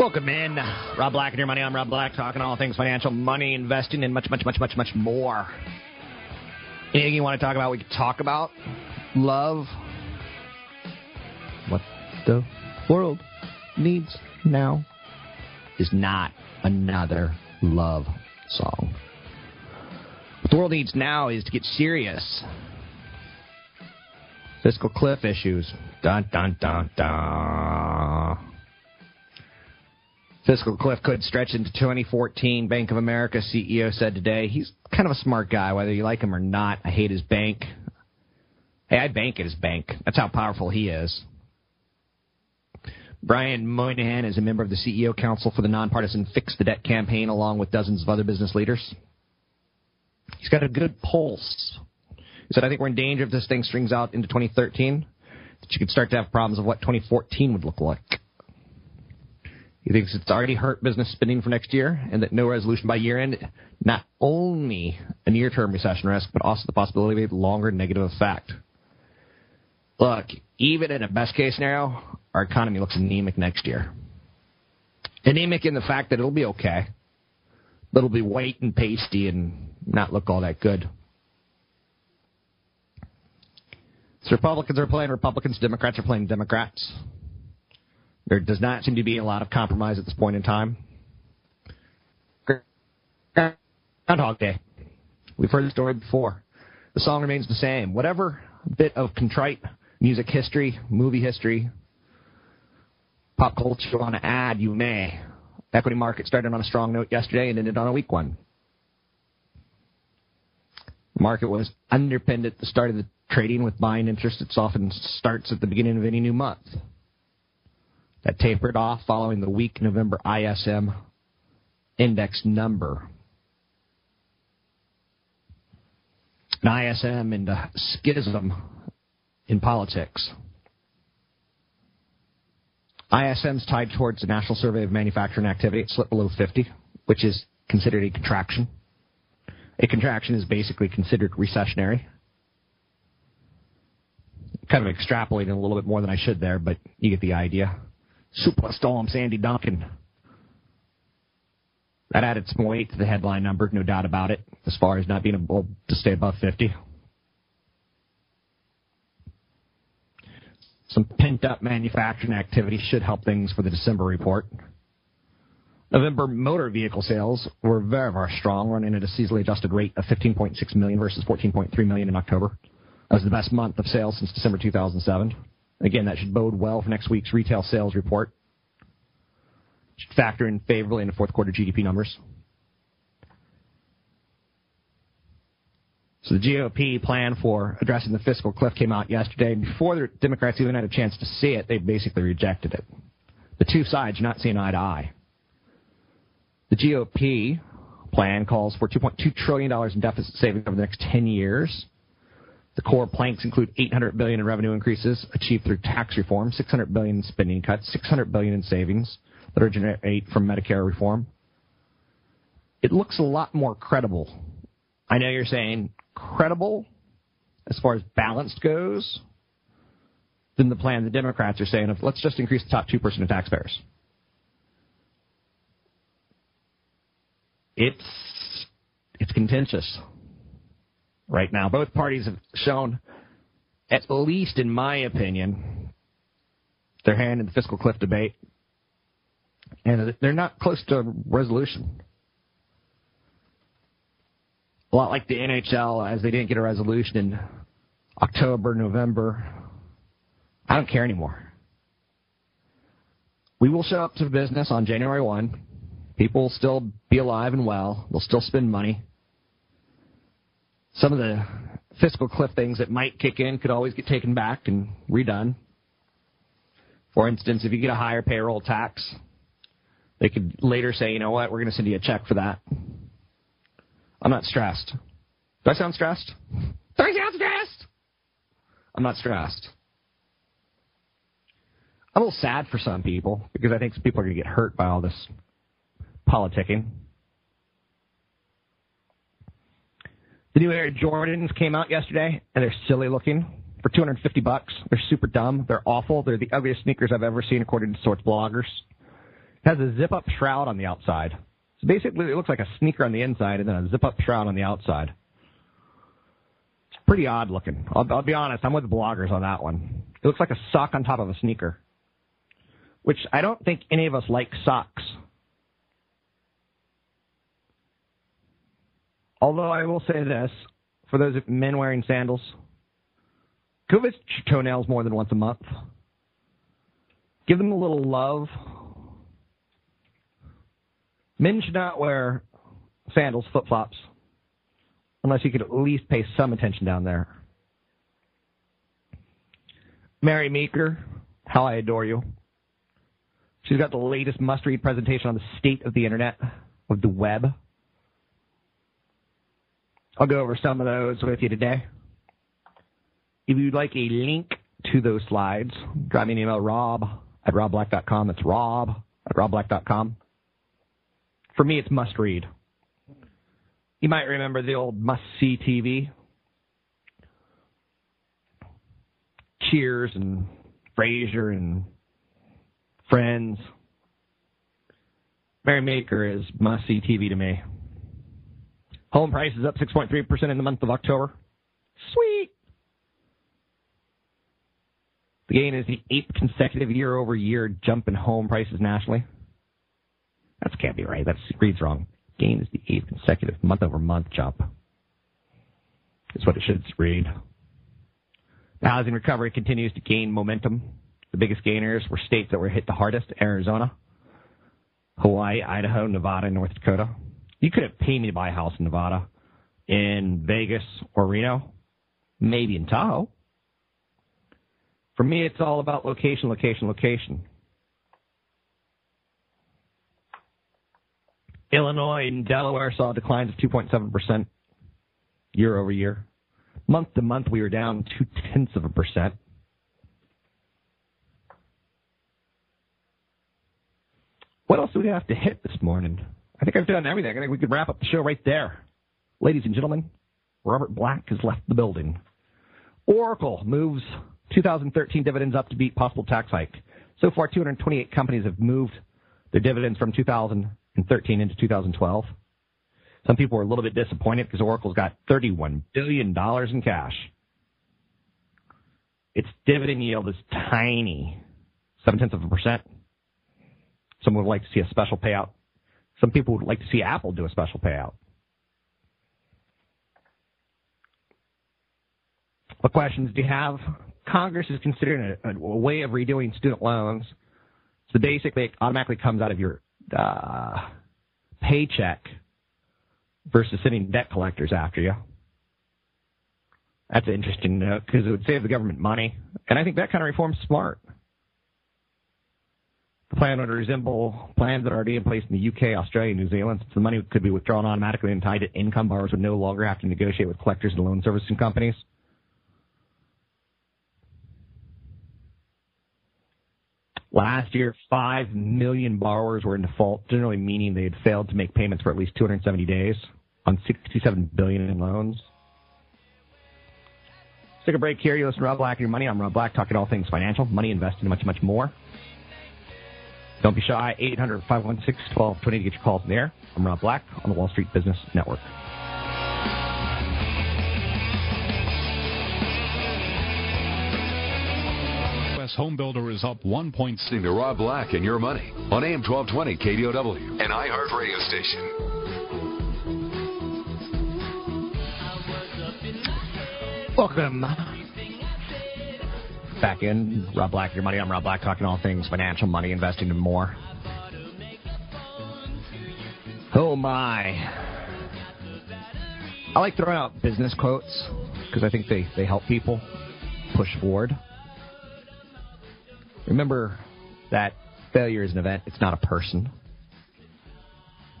Welcome in. Rob Black and your money. I'm Rob Black, talking all things financial, money, investing, and much, much, much, much, much more. Anything you want to talk about, we can talk about. Love. What the world needs now is not another love song. What the world needs now is to get serious. Fiscal cliff issues. Dun, dun, dun, dun. Fiscal cliff could stretch into 2014. Bank of America CEO said today he's kind of a smart guy, whether you like him or not. I hate his bank. Hey, I bank at his bank. That's how powerful he is. Brian Moynihan is a member of the CEO Council for the nonpartisan Fix the Debt campaign, along with dozens of other business leaders. He's got a good pulse. He said, I think we're in danger if this thing strings out into 2013, that you could start to have problems of what 2014 would look like. He thinks it's already hurt business spending for next year and that no resolution by year end, not only a near term recession risk, but also the possibility of a longer negative effect. Look, even in a best case scenario, our economy looks anemic next year. Anemic in the fact that it'll be okay, but it'll be white and pasty and not look all that good. So Republicans are playing Republicans, Democrats are playing Democrats. There does not seem to be a lot of compromise at this point in time. Groundhog Day. We've heard the story before. The song remains the same. Whatever bit of contrite music history, movie history, pop culture you want to add, you may. Equity market started on a strong note yesterday and ended on a weak one. Market was underpinned at the start of the trading with buying interest. It often starts at the beginning of any new month. That tapered off following the weak November ISM index number. An ISM a schism in politics. ISM's tied towards the National Survey of Manufacturing Activity. It slipped below 50, which is considered a contraction. A contraction is basically considered recessionary. Kind of extrapolating a little bit more than I should there, but you get the idea. Superstorm Sandy Duncan. That added some weight to the headline number, no doubt about it, as far as not being able to stay above 50. Some pent up manufacturing activity should help things for the December report. November motor vehicle sales were very, very strong, running at a seasonally adjusted rate of 15.6 million versus 14.3 million in October. That was the best month of sales since December 2007. Again, that should bode well for next week's retail sales report. Should factor in favorably in the fourth quarter GDP numbers. So the GOP plan for addressing the fiscal cliff came out yesterday, before the Democrats even had a chance to see it, they basically rejected it. The two sides are not seeing eye to eye. The GOP plan calls for $2.2 trillion in deficit savings over the next 10 years. The core planks include 800 billion in revenue increases achieved through tax reform, 600 billion in spending cuts, 600 billion in savings that originate from Medicare reform. It looks a lot more credible. I know you're saying credible as far as balanced goes than the plan the Democrats are saying of let's just increase the top 2% of taxpayers. It's it's contentious right now. Both parties have shown, at least in my opinion, their hand in the fiscal cliff debate, and they're not close to resolution. A lot like the NHL, as they didn't get a resolution in October, November. I don't care anymore. We will show up to business on January 1. People will still be alive and well. They'll still spend money. Some of the fiscal cliff things that might kick in could always get taken back and redone. For instance, if you get a higher payroll tax, they could later say, you know what, we're going to send you a check for that. I'm not stressed. Do I sound stressed? Do I sound stressed? I'm not stressed. I'm a little sad for some people because I think some people are going to get hurt by all this politicking. The new Air Jordans came out yesterday, and they're silly looking for 250 bucks. They're super dumb. They're awful. They're the ugliest sneakers I've ever seen, according to sorts bloggers. It has a zip-up shroud on the outside. So basically, it looks like a sneaker on the inside and then a zip-up shroud on the outside. It's pretty odd looking. I'll, I'll be honest. I'm with the bloggers on that one. It looks like a sock on top of a sneaker, which I don't think any of us like socks. Although I will say this, for those men wearing sandals, your toenails more than once a month. Give them a little love. Men should not wear sandals, flip flops, unless you could at least pay some attention down there. Mary Meeker, how I adore you. She's got the latest must read presentation on the state of the internet, of the web. I'll go over some of those with you today. If you'd like a link to those slides, drop me an email, rob at robblack.com. That's rob at robblack.com. For me, it's must read. You might remember the old must see TV. Cheers and Frasier and Friends. Mary Meeker is must see TV to me. Home prices up 6.3% in the month of October. Sweet. The gain is the eighth consecutive year over year jump in home prices nationally. That can't be right. That reads wrong. Gain is the eighth consecutive month over month jump. That's what it should read. The housing recovery continues to gain momentum. The biggest gainers were states that were hit the hardest Arizona, Hawaii, Idaho, Nevada, North Dakota. You couldn't pay me to buy a house in Nevada, in Vegas, or Reno, maybe in Tahoe. For me, it's all about location, location, location. Illinois and Delaware saw declines of 2.7% year over year. Month to month, we were down two tenths of a percent. What else do we have to hit this morning? I think I've done everything. I think we could wrap up the show right there. Ladies and gentlemen, Robert Black has left the building. Oracle moves 2013 dividends up to beat possible tax hike. So far, 228 companies have moved their dividends from 2013 into 2012. Some people were a little bit disappointed because Oracle's got $31 billion in cash. Its dividend yield is tiny, seven tenths of a percent. Some would like to see a special payout. Some people would like to see Apple do a special payout. What questions do you have? Congress is considering a, a way of redoing student loans. So basically, it automatically comes out of your uh, paycheck versus sending debt collectors after you. That's an interesting note because it would save the government money. And I think that kind of reform's smart. The plan would resemble plans that are already in place in the UK, Australia, and New Zealand. So the money could be withdrawn automatically and tied to income. Borrowers would no longer have to negotiate with collectors and loan servicing companies. Last year, 5 million borrowers were in default, generally meaning they had failed to make payments for at least 270 days on 67 billion in loans. Let's take a break here. You listen to Rob Black and Your Money. I'm Rob Black, talking all things financial, money, investing, and much, much more. Don't be shy. 800 516 1220 to get your calls in the air. I'm Rob Black on the Wall Street Business Network. U.S. home builder is up 1.6. Listening to Rob Black and Your Money on AM 1220 KDOW, an iHeart radio station. Welcome back in. Rob Black, Your Money. I'm Rob Black, talking all things financial, money, investing, and more. Oh my. I like throwing out business quotes because I think they, they help people push forward. Remember that failure is an event, it's not a person.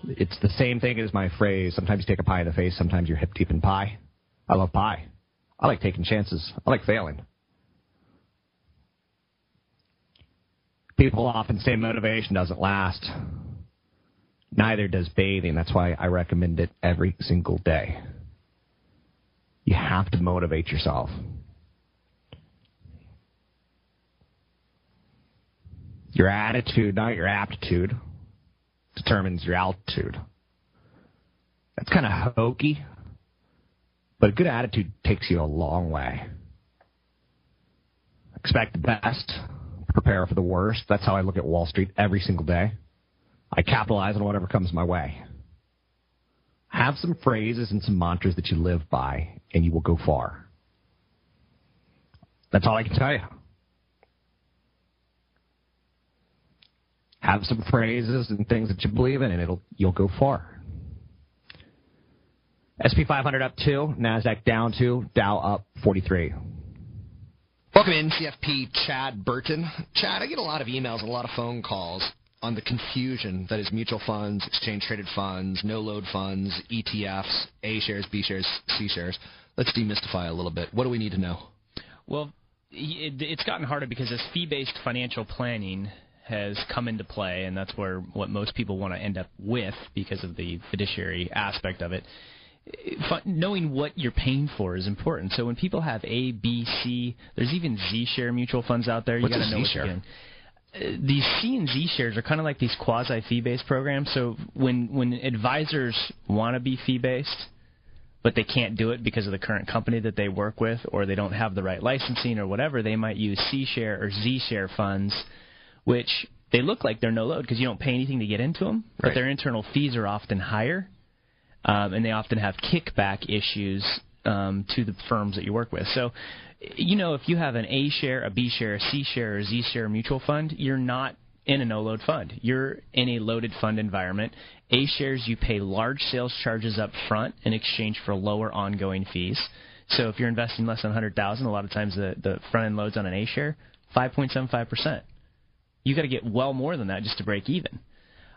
It's the same thing as my phrase sometimes you take a pie in the face, sometimes you're hip deep in pie. I love pie. I like taking chances. I like failing. People often say motivation doesn't last. Neither does bathing. That's why I recommend it every single day. You have to motivate yourself. Your attitude, not your aptitude, determines your altitude. That's kind of hokey, but a good attitude takes you a long way. Expect the best, prepare for the worst. That's how I look at Wall Street every single day. I capitalize on whatever comes my way. Have some phrases and some mantras that you live by, and you will go far. That's all I can tell you. Have some phrases and things that you believe in, and it'll you'll go far. SP 500 up two, Nasdaq down two, Dow up 43. Welcome in, CFP Chad Burton. Chad, I get a lot of emails, and a lot of phone calls on the confusion that is mutual funds, exchange traded funds, no load funds, ETFs, A shares, B shares, C shares. Let's demystify a little bit. What do we need to know? Well, it's gotten harder because this fee based financial planning has come into play, and that's where what most people want to end up with because of the fiduciary aspect of it. Knowing what you're paying for is important. So when people have A, B, C, there's even Z share mutual funds out there. You got to know Z what share? you're getting uh, these C and Z shares are kind of like these quasi fee based programs. So when when advisors want to be fee based, but they can't do it because of the current company that they work with, or they don't have the right licensing or whatever, they might use C share or Z share funds, which they look like they're no load because you don't pay anything to get into them, but their internal fees are often higher, um, and they often have kickback issues um, to the firms that you work with. So, you know, if you have an A share, a B share, a C share, or Z share mutual fund, you're not in a no load fund. You're in a loaded fund environment. A shares, you pay large sales charges up front in exchange for lower ongoing fees. So if you're investing less than 100000 a lot of times the, the front end loads on an A share, 5.75%. You got to get well more than that just to break even.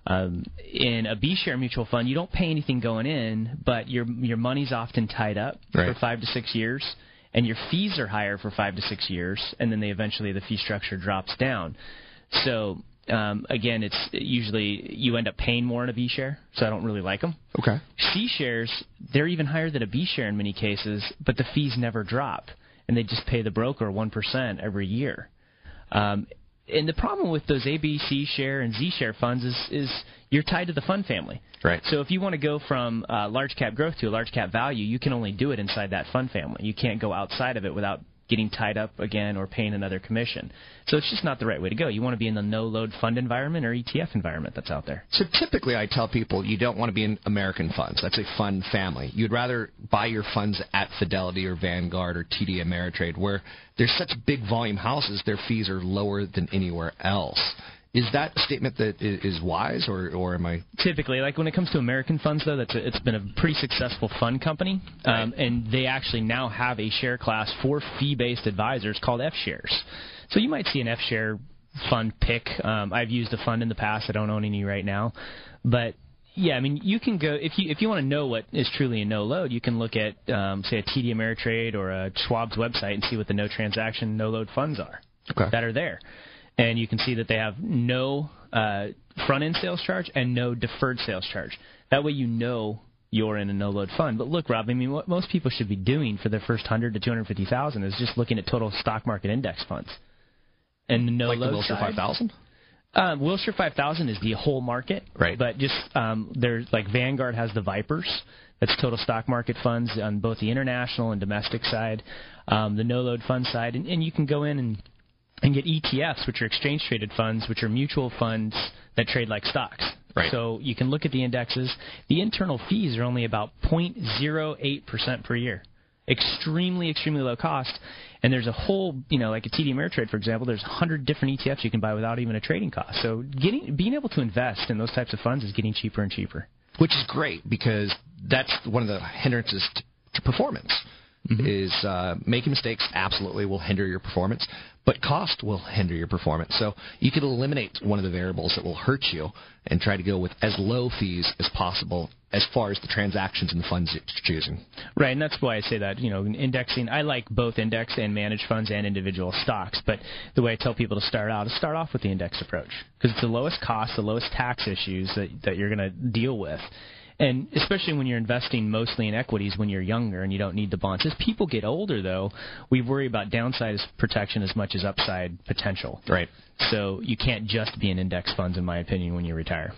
Um, in a B share mutual fund, you don't pay anything going in, but your your money's often tied up Right. for five to six years, and your fees are higher for five to six years, and then they eventually the fee structure drops down. So um, again, it's usually you end up paying more in a B share, so I don't really like them. Okay. C shares, they're even higher than a B share in many cases, but the fees never drop, and they just pay the broker 1% every year. Um, and the problem with those A, B, C share and Z share funds is, is you're tied to the fund family. Right. So if you want to go from uh, large cap growth to a large cap value, you can only do it inside that fund family. You can't go outside of it without getting tied up again or paying another commission. So it's just not the right way to go. You want to be in the no load fund environment or ETF environment that's out there. So typically, I tell people you don't want to be in American funds. That's a fund family. You'd rather buy your funds at Fidelity or Vanguard or TD Ameritrade, where there's such big volume houses, their fees are lower than anywhere else. Is that a statement that is wise, or, or am I? typically like when it comes to American funds though that's a, it's been a pretty successful fund company um, and they actually now have a share class for fee based advisors called F shares so you might see an F share fund pick. Um, I've used a fund in the past. I don't own any right now. But yeah, I mean, you can go if you if you want to know what is truly a no load, you can look at um, say a TD Ameritrade or a Schwab's website and see what the no transaction, no load funds are Okay. that are there, and you can see that they have no uh, front end sales charge and no deferred sales charge. That way, you know you're in a no load fund. But look, Rob, I mean, what most people should be doing for their first hundred to two hundred fifty thousand is just looking at total stock market index funds. And the no Like the load Wilshire side- 5000? um, Wilshire 5000 is the whole market, Right. But just um, there's like Vanguard has the Vipers. That's total stock market funds on both the international and domestic side, um, the no load fund side, and, and you can go in and and get ETFs, which are exchange traded funds, which are mutual funds that trade like stocks. Right. So you can look at the indexes. The internal fees are only about 0.08% per year. Extremely, extremely low cost. And there's a whole, you know, like a TD Ameritrade, for example, there's 100 different ETFs you can buy without even a trading cost. So getting, being able to invest in those types of funds is getting cheaper and cheaper. Which is great because that's one of the hindrances to, to performance. Mm-hmm. Is uh, making mistakes absolutely will hinder your performance, but cost will hinder your performance. So you could eliminate one of the variables that will hurt you and try to go with as low fees as possible as far as the transactions and the funds you're choosing. Right, and that's why I say that, you know, indexing, I like both index and managed funds and individual stocks, but the way I tell people to start out is start off with the index approach because it's the lowest cost, the lowest tax issues that, that you're going to deal with. And especially when you're investing mostly in equities when you're younger and you don't need the bonds. As people get older, though, we worry about downside protection as much as upside potential. Right. So you can't just be in index funds, in my opinion, when you retire.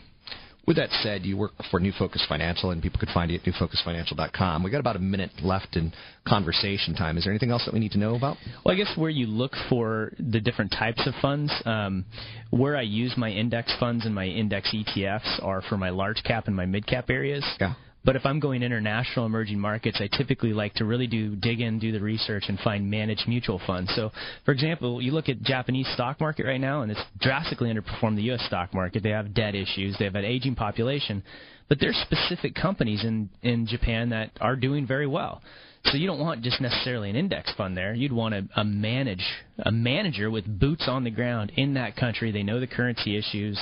With that said, you work for New Focus Financial, and people could find you at newfocusfinancial.com. We got about a minute left in conversation time. Is there anything else that we need to know about? Well, I guess where you look for the different types of funds, um, where I use my index funds and my index ETFs are for my large cap and my mid cap areas. Yeah. But if I'm going international emerging markets, I typically like to really do dig in, do the research, and find managed mutual funds. So, for example, you look at Japanese stock market right now, and it's drastically underperformed the U.S. stock market. They have debt issues, they have an aging population, but there's specific companies in in Japan that are doing very well. So you don't want just necessarily an index fund there. You'd want a, a manage a manager with boots on the ground in that country. They know the currency issues.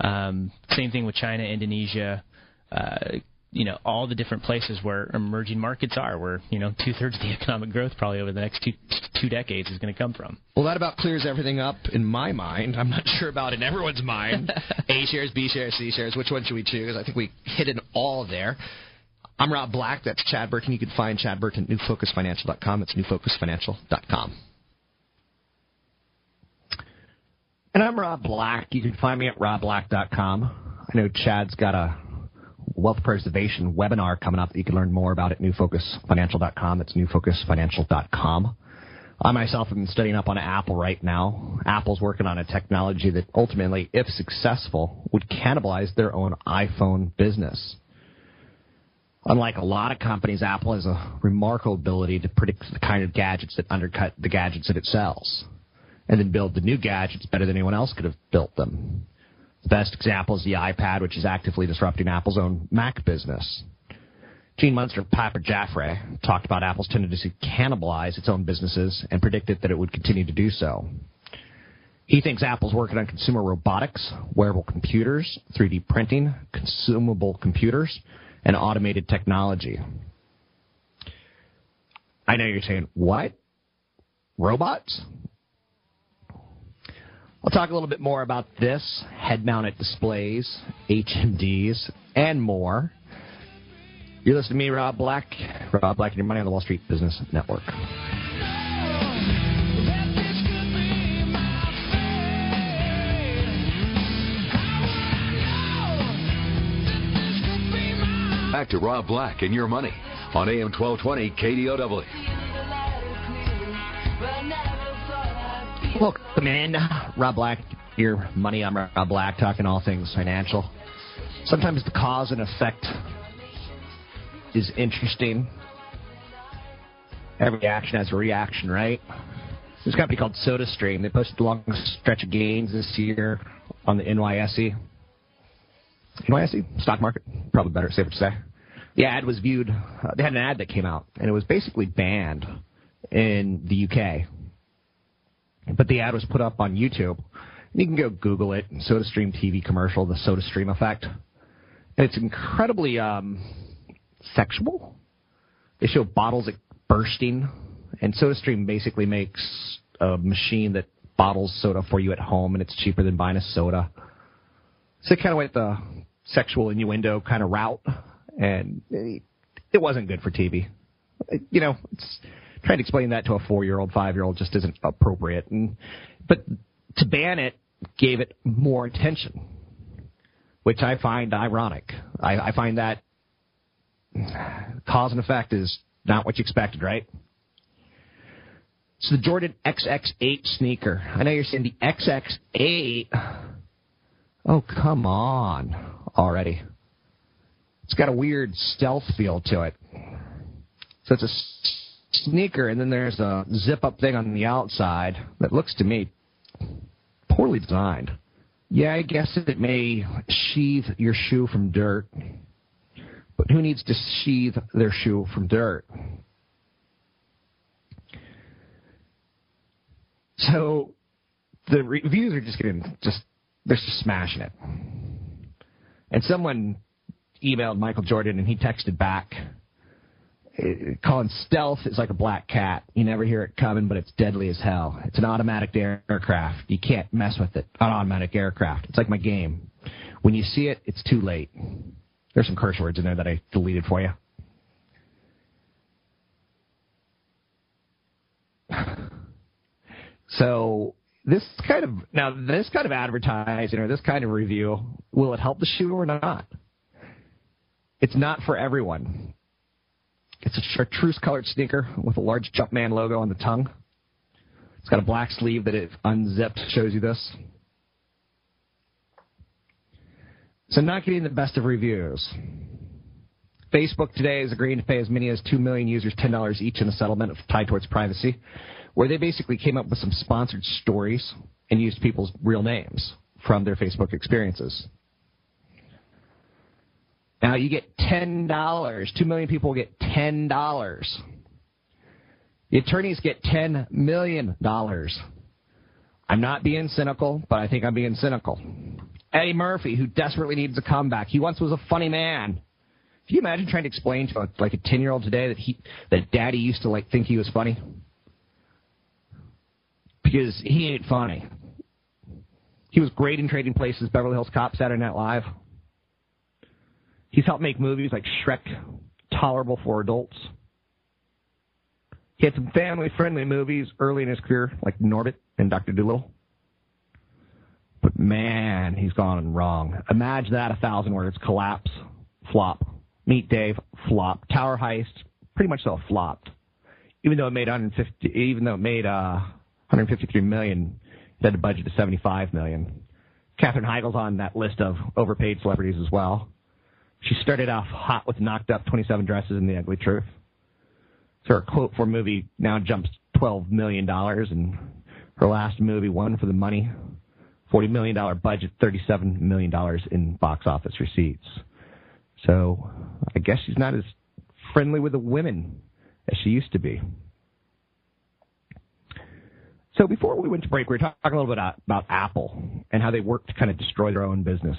Um, same thing with China, Indonesia, uh, you know all the different places where emerging markets are, where you know two thirds of the economic growth probably over the next two two decades is going to come from. Well, that about clears everything up in my mind. I'm not sure about in everyone's mind. A shares, B shares, C shares. Which one should we choose? I think we hit it all there. I'm Rob Black. That's Chad Burton. You can find Chad Burton at newfocusfinancial.com. It's newfocusfinancial.com. And I'm Rob Black. You can find me at robblack.com. I know Chad's got a wealth preservation webinar coming up that you can learn more about at newfocusfinancial.com. It's newfocusfinancial.com. I myself been studying up on Apple right now. Apple's working on a technology that ultimately, if successful, would cannibalize their own iPhone business. Unlike a lot of companies, Apple has a remarkable ability to predict the kind of gadgets that undercut the gadgets that it sells, and then build the new gadgets better than anyone else could have built them. The best example is the iPad, which is actively disrupting Apple's own Mac business. Gene Munster of Piper Jaffray talked about Apple's tendency to cannibalize its own businesses and predicted that it would continue to do so. He thinks Apple's working on consumer robotics, wearable computers, 3D printing, consumable computers, and automated technology. I know you're saying, what? Robots? I'll talk a little bit more about this, head-mounted displays, HMDs, and more. You're listening to me, Rob Black. Rob Black and your money on the Wall Street Business Network. Back to Rob Black and your money on AM 1220 KDOW. Welcome in, Rob Black. Your money. I'm Rob Black, talking all things financial. Sometimes the cause and effect is interesting. Every action has a reaction, right? This company called SodaStream. They posted a long stretch of gains this year on the NYSE. NYSE stock market, probably better, safer to say. The ad was viewed. Uh, they had an ad that came out, and it was basically banned in the UK but the ad was put up on YouTube. And you can go Google it, SodaStream TV commercial, the SodaStream effect. And it's incredibly um, sexual. They show bottles bursting, and SodaStream basically makes a machine that bottles soda for you at home, and it's cheaper than buying a soda. So kind of went the sexual innuendo kind of route, and it wasn't good for TV. You know, it's trying to explain that to a four year old, five year old just isn't appropriate. And but to ban it gave it more attention, which I find ironic. I, I find that cause and effect is not what you expected, right? It's the Jordan XX8 sneaker. I know you're saying the XX8. Oh, come on already. It's got a weird stealth feel to it. So it's a sneaker, and then there's a zip up thing on the outside that looks to me poorly designed. Yeah, I guess it may sheathe your shoe from dirt. But who needs to sheathe their shoe from dirt? So the reviews are just getting just they're just smashing it. And someone emailed Michael Jordan and he texted back calling stealth is like a black cat. You never hear it coming, but it's deadly as hell. It's an automatic aircraft. You can't mess with it. An automatic aircraft. It's like my game. When you see it, it's too late. There's some curse words in there that I deleted for you. So this kind of now this kind of advertising or this kind of review will it help the shoe or not? It's not for everyone. It's a chartreuse colored sneaker with a large Jumpman logo on the tongue. It's got a black sleeve that if unzipped shows you this. So not getting the best of reviews. Facebook today is agreeing to pay as many as 2 million users $10 each in a settlement tied towards privacy, where they basically came up with some sponsored stories and used people's real names from their Facebook experiences. Now you get ten dollars. Two million people get ten dollars. The attorneys get ten million dollars. I'm not being cynical, but I think I'm being cynical. Eddie Murphy, who desperately needs a comeback. He once was a funny man. Can you imagine trying to explain to a, like a ten year old today that he that daddy used to like think he was funny? Because he ain't funny. He was great in Trading Places, Beverly Hills Cop, Saturday Night Live. He's helped make movies like Shrek tolerable for adults. He had some family friendly movies early in his career, like Norbit and Dr. Dolittle. But man, he's gone wrong. Imagine that a thousand words. Collapse, flop. Meet Dave, flop. Tower Heist, pretty much so flopped. Even though it made 150, even though it made uh, 153 million, it had a budget of 75 million. Katherine Heigl's on that list of overpaid celebrities as well. She started off hot with knocked up 27 dresses and the ugly truth. So her quote for movie now jumps 12 million dollars, and her last movie one for the money, 40 million dollar budget, 37 million dollars in box office receipts. So I guess she's not as friendly with the women as she used to be. So before we went to break, we were talking a little bit about, about Apple and how they work to kind of destroy their own business.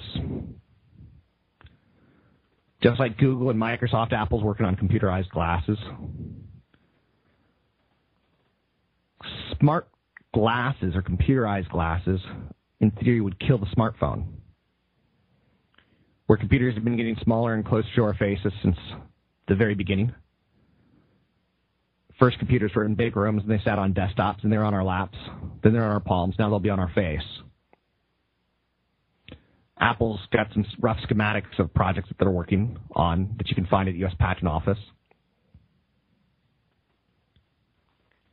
Just like Google and Microsoft, Apple's working on computerized glasses. Smart glasses or computerized glasses, in theory, would kill the smartphone. Where computers have been getting smaller and closer to our faces since the very beginning. First, computers were in big rooms and they sat on desktops and they're on our laps. Then they're on our palms. Now they'll be on our face. Apple's got some rough schematics of projects that they're working on that you can find at the U.S. Patent Office.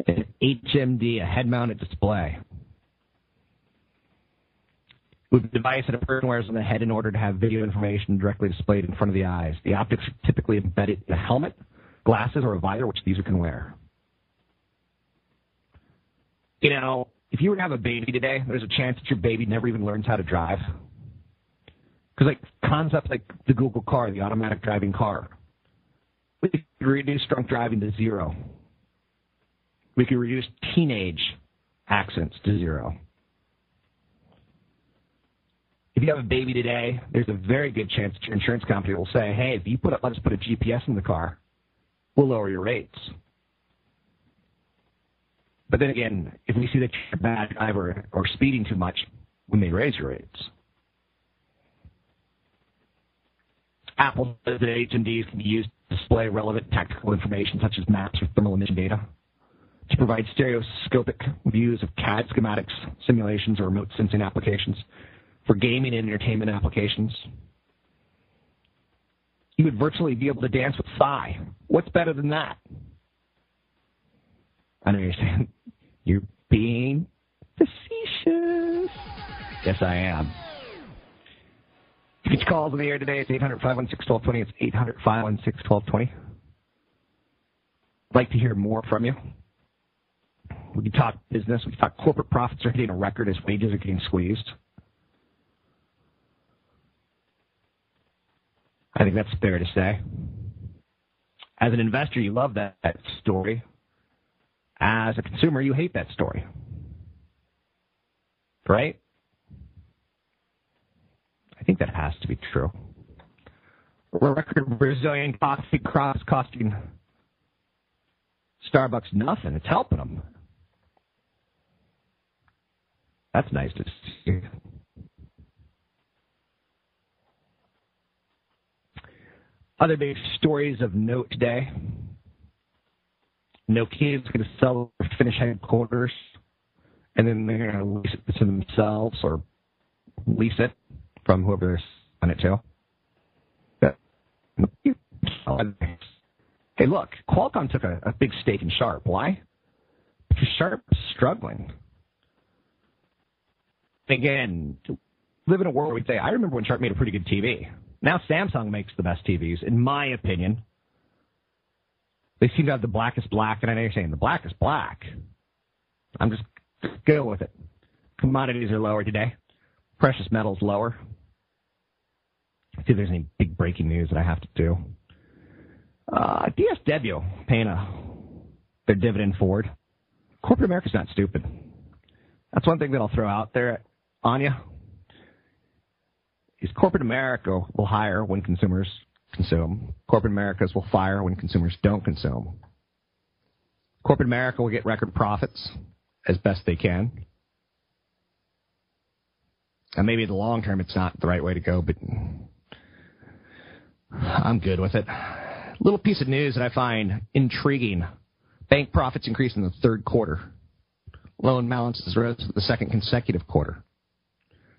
An HMD, a head-mounted display. With a device that a person wears on the head in order to have video information directly displayed in front of the eyes. The optics are typically embedded in a helmet, glasses, or a visor, which the user can wear. You know, if you were to have a baby today, there's a chance that your baby never even learns how to drive. Because like concepts like the Google car, the automatic driving car, we could reduce drunk driving to zero. We could reduce teenage accidents to zero. If you have a baby today, there's a very good chance that your insurance company will say, "Hey, if you put up, let us put a GPS in the car, we'll lower your rates." But then again, if we see that you're a bad driver or speeding too much, we may raise your rates. Apple says that HMDs can be used to display relevant technical information such as maps or thermal emission data, to provide stereoscopic views of CAD schematics, simulations, or remote sensing applications, for gaming and entertainment applications. You would virtually be able to dance with Psy. What's better than that? I know you're saying, You're being facetious. Yes, I am. Each call in the air today. It's 800 516 1220. It's 800 516 1220. I'd like to hear more from you. We can talk business. We can talk corporate profits are hitting a record as wages are getting squeezed. I think that's fair to say. As an investor, you love that, that story. As a consumer, you hate that story. Right? I think that has to be true. Record Brazilian coffee crops costing Starbucks nothing. It's helping them. That's nice to see. Other big stories of note today. Nokia is going to sell their Finnish headquarters, and then they're going to lease it to themselves or lease it from whoever they're selling it to. Hey, look, Qualcomm took a, a big stake in Sharp. Why? Because Sharp is struggling. Again, live in a world where we say, I remember when Sharp made a pretty good TV. Now Samsung makes the best TVs, in my opinion. They seem to have the blackest black, and I know you're saying the blackest black. I'm just go with it. Commodities are lower today. Precious metals lower. See if there's any big breaking news that I have to do. Uh, DSW paying a, their dividend forward. Corporate America's not stupid. That's one thing that I'll throw out there Anya. Is corporate America will hire when consumers consume. Corporate Americas will fire when consumers don't consume. Corporate America will get record profits as best they can. And maybe in the long term it's not the right way to go, but I'm good with it. Little piece of news that I find intriguing. Bank profits increased in the third quarter. Loan balances rose for the second consecutive quarter.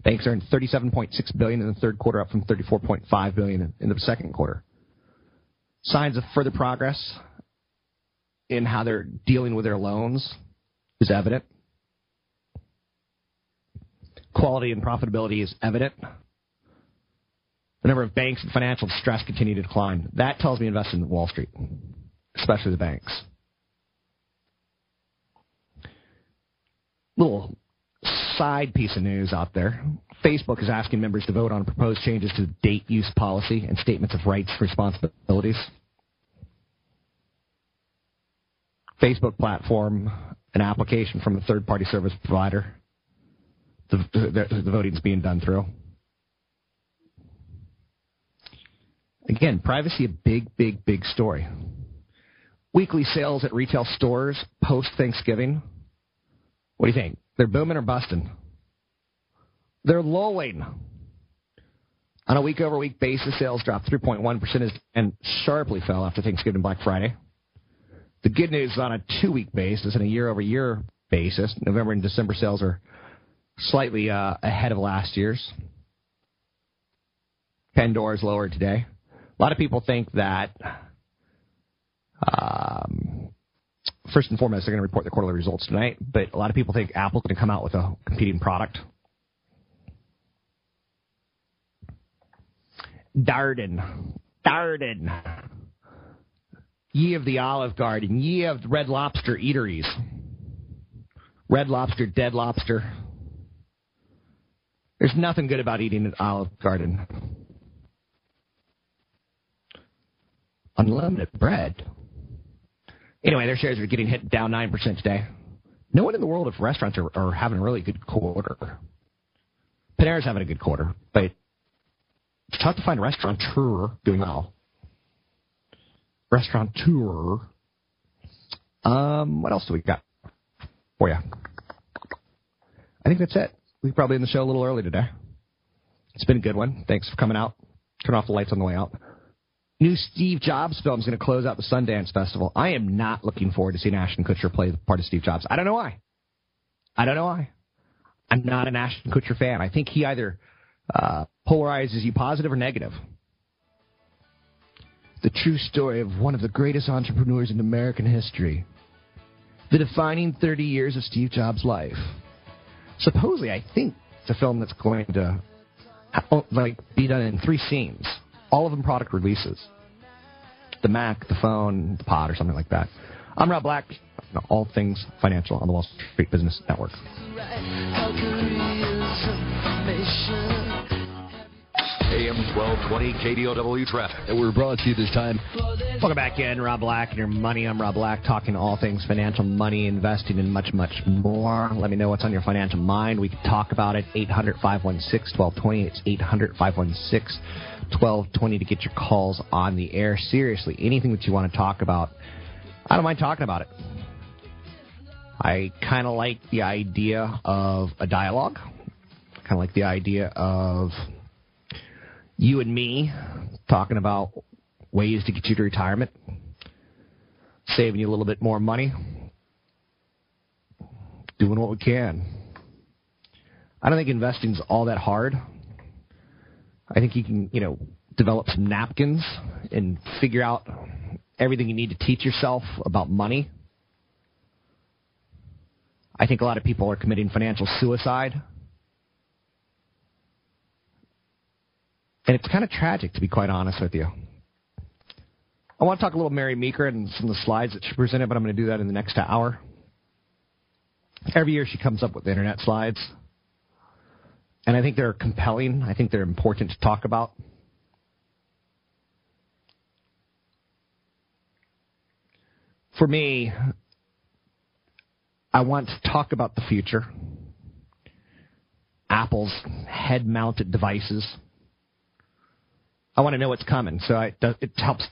Banks earned 37.6 billion in the third quarter, up from 34.5 billion in the second quarter. Signs of further progress in how they're dealing with their loans is evident. Quality and profitability is evident. The number of banks in financial distress continue to decline. That tells me invest in Wall Street, especially the banks. Little side piece of news out there. Facebook is asking members to vote on proposed changes to date use policy and statements of rights responsibilities. Facebook platform, an application from a third party service provider. The, the, the voting's being done through. Again, privacy a big, big, big story. Weekly sales at retail stores post Thanksgiving. What do you think? They're booming or busting? They're lulling. On a week over week basis, sales dropped 3.1% and sharply fell after Thanksgiving Black Friday. The good news on a two week basis and a year over year basis, November and December sales are slightly uh, ahead of last year's. Pandora's lower today. A lot of people think that um, first and foremost, they're going to report the quarterly results tonight, but a lot of people think Apple's going to come out with a competing product. Darden. Darden. Ye of the Olive Garden. Ye of Red Lobster eateries. Red Lobster, Dead Lobster. There's nothing good about eating at Olive Garden. Unlimited bread. Anyway, their shares are getting hit down 9% today. No one in the world of restaurants are, are having a really good quarter. Panera's having a good quarter, but it's tough to find a restaurateur doing well. Restaurateur. Um, what else do we got for you? I think that's it. We probably in the show a little early today. It's been a good one. Thanks for coming out. Turn off the lights on the way out. New Steve Jobs film is going to close out the Sundance Festival. I am not looking forward to seeing Ashton Kutcher play the part of Steve Jobs. I don't know why. I don't know why. I'm not an Ashton Kutcher fan. I think he either uh, polarizes you positive or negative. The true story of one of the greatest entrepreneurs in American history. The defining 30 years of Steve Jobs' life. Supposedly, I think it's a film that's going to like be done in three scenes, all of them product releases. The Mac, the phone, the pod, or something like that. I'm Rob Black. All things financial on the Wall Street Business Network. AM 1220 KDOW traffic. And We're brought to you this time. Welcome back in, Rob Black and your money. I'm Rob Black, talking all things financial, money, investing, and much, much more. Let me know what's on your financial mind. We can talk about it. 800 516 1220. It's 800 516 1220 to get your calls on the air. Seriously, anything that you want to talk about, I don't mind talking about it. I kind of like the idea of a dialogue. Kind of like the idea of you and me talking about ways to get you to retirement, saving you a little bit more money, doing what we can. I don't think investing's all that hard. I think you can, you know, develop some napkins and figure out everything you need to teach yourself about money. I think a lot of people are committing financial suicide And it's kind of tragic, to be quite honest with you. I want to talk a little Mary Meeker and some of the slides that she presented, but I'm going to do that in the next hour. Every year she comes up with internet slides. And I think they're compelling. I think they're important to talk about. For me, I want to talk about the future. Apple's head mounted devices I want to know what's coming, so I, it helps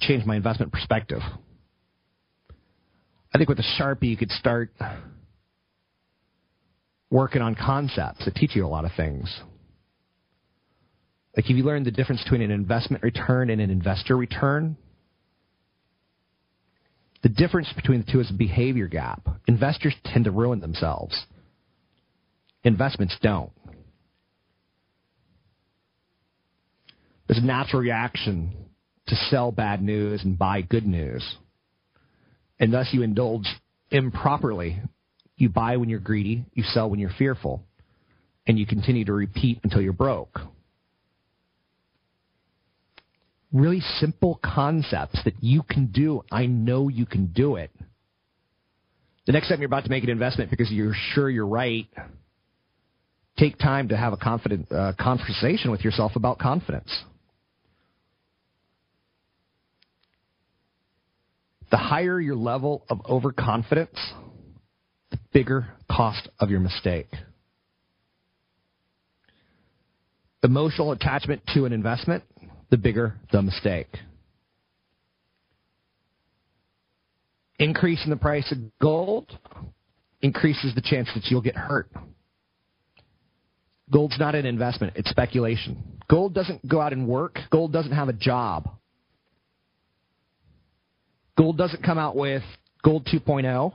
change my investment perspective. I think with a Sharpie, you could start working on concepts that teach you a lot of things. Like if you learn the difference between an investment return and an investor return, the difference between the two is a behavior gap. Investors tend to ruin themselves. Investments don't. There's a natural reaction to sell bad news and buy good news. And thus you indulge improperly. You buy when you're greedy, you sell when you're fearful, and you continue to repeat until you're broke. Really simple concepts that you can do. I know you can do it. The next time you're about to make an investment because you're sure you're right, take time to have a confident uh, conversation with yourself about confidence. The higher your level of overconfidence, bigger cost of your mistake. Emotional attachment to an investment, the bigger the mistake. Increasing the price of gold increases the chance that you'll get hurt. Gold's not an investment, it's speculation. Gold doesn't go out and work, gold doesn't have a job. Gold doesn't come out with Gold 2.0.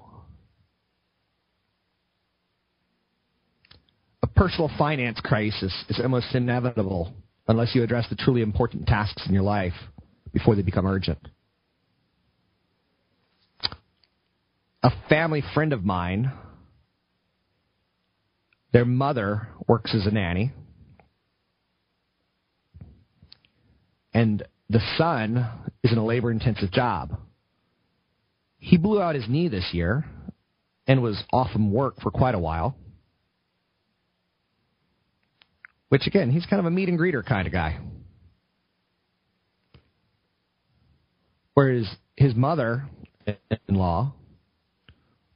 A personal finance crisis is almost inevitable unless you address the truly important tasks in your life before they become urgent. A family friend of mine, their mother works as a nanny, and the son is in a labor intensive job. He blew out his knee this year and was off from work for quite a while. Which, again, he's kind of a meet and greeter kind of guy. Whereas his mother in law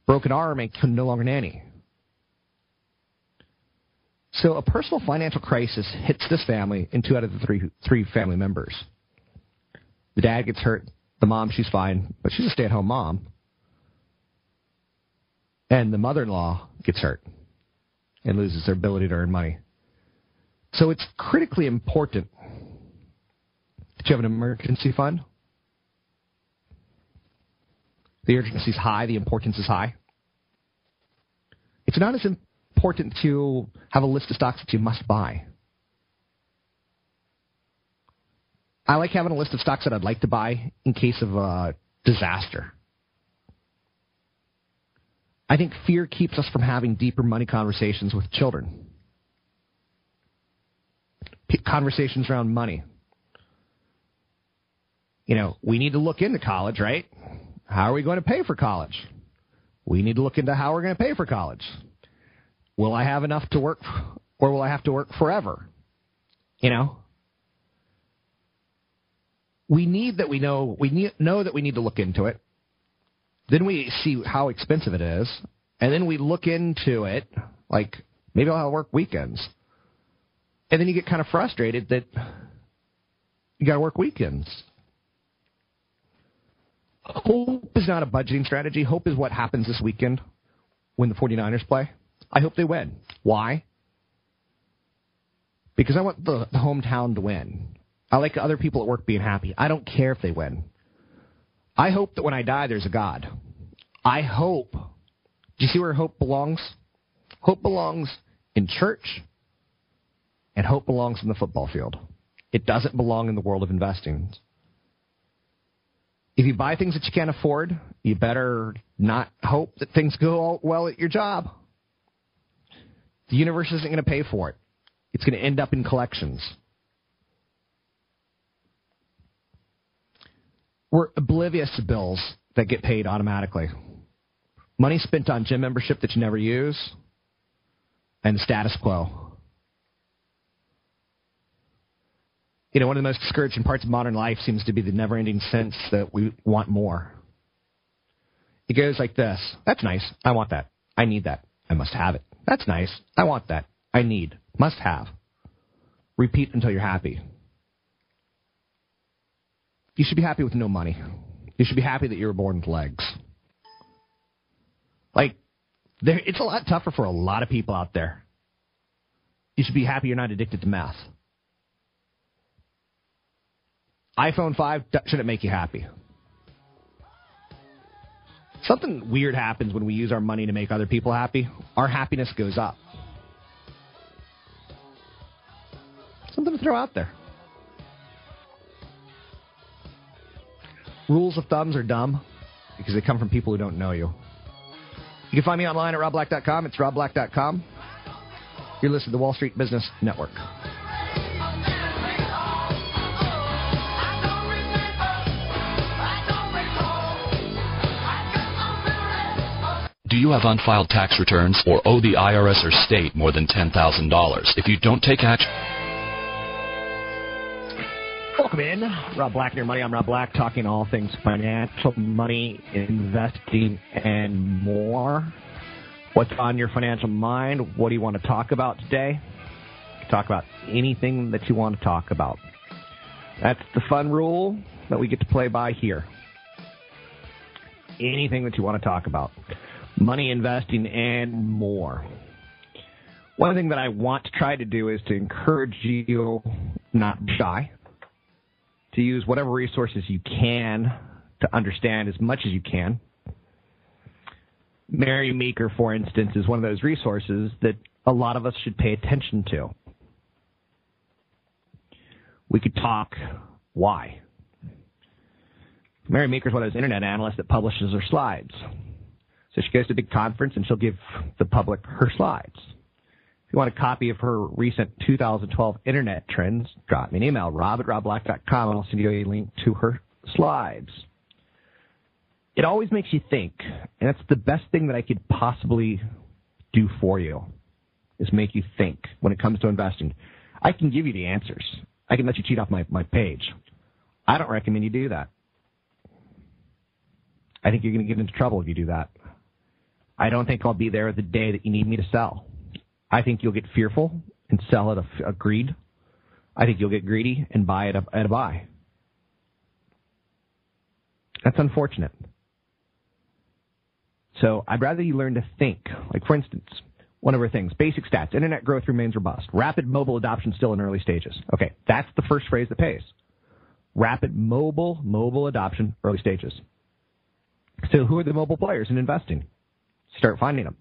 broke an arm and could no longer nanny. So a personal financial crisis hits this family and two out of the three three family members. The dad gets hurt, the mom, she's fine, but she's a stay at home mom. And the mother in law gets hurt and loses their ability to earn money. So it's critically important that you have an emergency fund. The urgency is high, the importance is high. It's not as important to have a list of stocks that you must buy. I like having a list of stocks that I'd like to buy in case of a disaster. I think fear keeps us from having deeper money conversations with children. Conversations around money. You know, we need to look into college, right? How are we going to pay for college? We need to look into how we're going to pay for college. Will I have enough to work, or will I have to work forever? You know, we need that we know we need, know that we need to look into it. Then we see how expensive it is, and then we look into it. Like maybe I'll have work weekends, and then you get kind of frustrated that you got to work weekends. Hope is not a budgeting strategy. Hope is what happens this weekend when the 49ers play. I hope they win. Why? Because I want the, the hometown to win. I like other people at work being happy. I don't care if they win. I hope that when I die, there's a God. I hope. Do you see where hope belongs? Hope belongs in church, and hope belongs in the football field. It doesn't belong in the world of investing. If you buy things that you can't afford, you better not hope that things go well at your job. The universe isn't going to pay for it. It's going to end up in collections. We're oblivious to bills that get paid automatically. Money spent on gym membership that you never use, and status quo. You know, one of the most discouraging parts of modern life seems to be the never ending sense that we want more. It goes like this That's nice. I want that. I need that. I must have it. That's nice. I want that. I need. Must have. Repeat until you're happy. You should be happy with no money. You should be happy that you were born with legs. Like, there, it's a lot tougher for a lot of people out there. You should be happy you're not addicted to meth iPhone 5 shouldn't make you happy. Something weird happens when we use our money to make other people happy. Our happiness goes up. Something to throw out there. Rules of thumbs are dumb because they come from people who don't know you. You can find me online at robblack.com. It's robblack.com. You're listening to the Wall Street Business Network. Do you have unfiled tax returns or owe the IRS or state more than $10,000? If you don't take action. Welcome in. Rob Black, your money. I'm Rob Black, talking all things financial, money, investing, and more. What's on your financial mind? What do you want to talk about today? Talk about anything that you want to talk about. That's the fun rule that we get to play by here. Anything that you want to talk about money investing, and more. One thing that I want to try to do is to encourage you not shy, to use whatever resources you can to understand as much as you can. Mary Meeker, for instance, is one of those resources that a lot of us should pay attention to. We could talk why. Mary Meeker is one of those internet analysts that publishes her slides. So she goes to a big conference and she'll give the public her slides. If you want a copy of her recent 2012 internet trends, drop me an email, rob at robblack.com, and I'll send you a link to her slides. It always makes you think, and that's the best thing that I could possibly do for you, is make you think when it comes to investing. I can give you the answers. I can let you cheat off my, my page. I don't recommend you do that. I think you're going to get into trouble if you do that. I don't think I'll be there the day that you need me to sell. I think you'll get fearful and sell at a, a greed. I think you'll get greedy and buy at a, at a buy. That's unfortunate. So I'd rather you learn to think. Like, for instance, one of our things, basic stats, internet growth remains robust. Rapid mobile adoption still in early stages. Okay, that's the first phrase that pays. Rapid mobile, mobile adoption, early stages. So who are the mobile players in investing? Start finding them.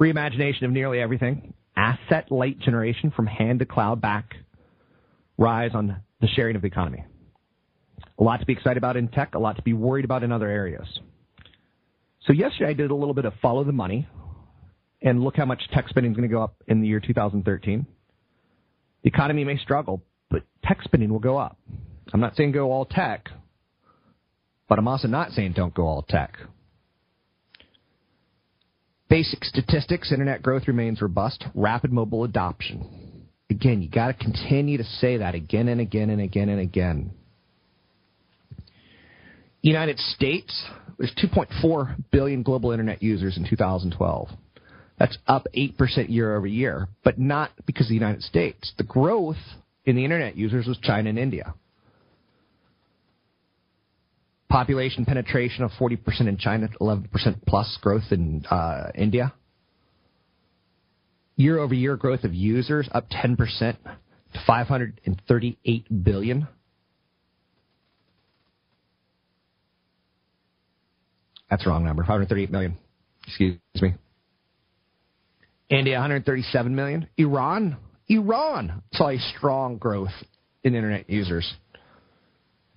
Reimagination of nearly everything. Asset light generation from hand to cloud back. Rise on the sharing of the economy. A lot to be excited about in tech, a lot to be worried about in other areas. So yesterday I did a little bit of follow the money, and look how much tech spending is going to go up in the year 2013. The economy may struggle, but tech spending will go up. I'm not saying go all tech, but I'm also not saying don't go all tech. Basic statistics, internet growth remains robust, rapid mobile adoption. Again, you got to continue to say that again and again and again and again. United States, there's 2.4 billion global internet users in 2012. That's up 8% year over year, but not because of the United States. The growth in the internet users was China and India. Population penetration of 40% in China, 11% plus growth in uh, India. Year over year growth of users up 10% to 538 billion. That's the wrong number. 538 million. Excuse me. India 137 million. Iran, Iran saw a strong growth in internet users.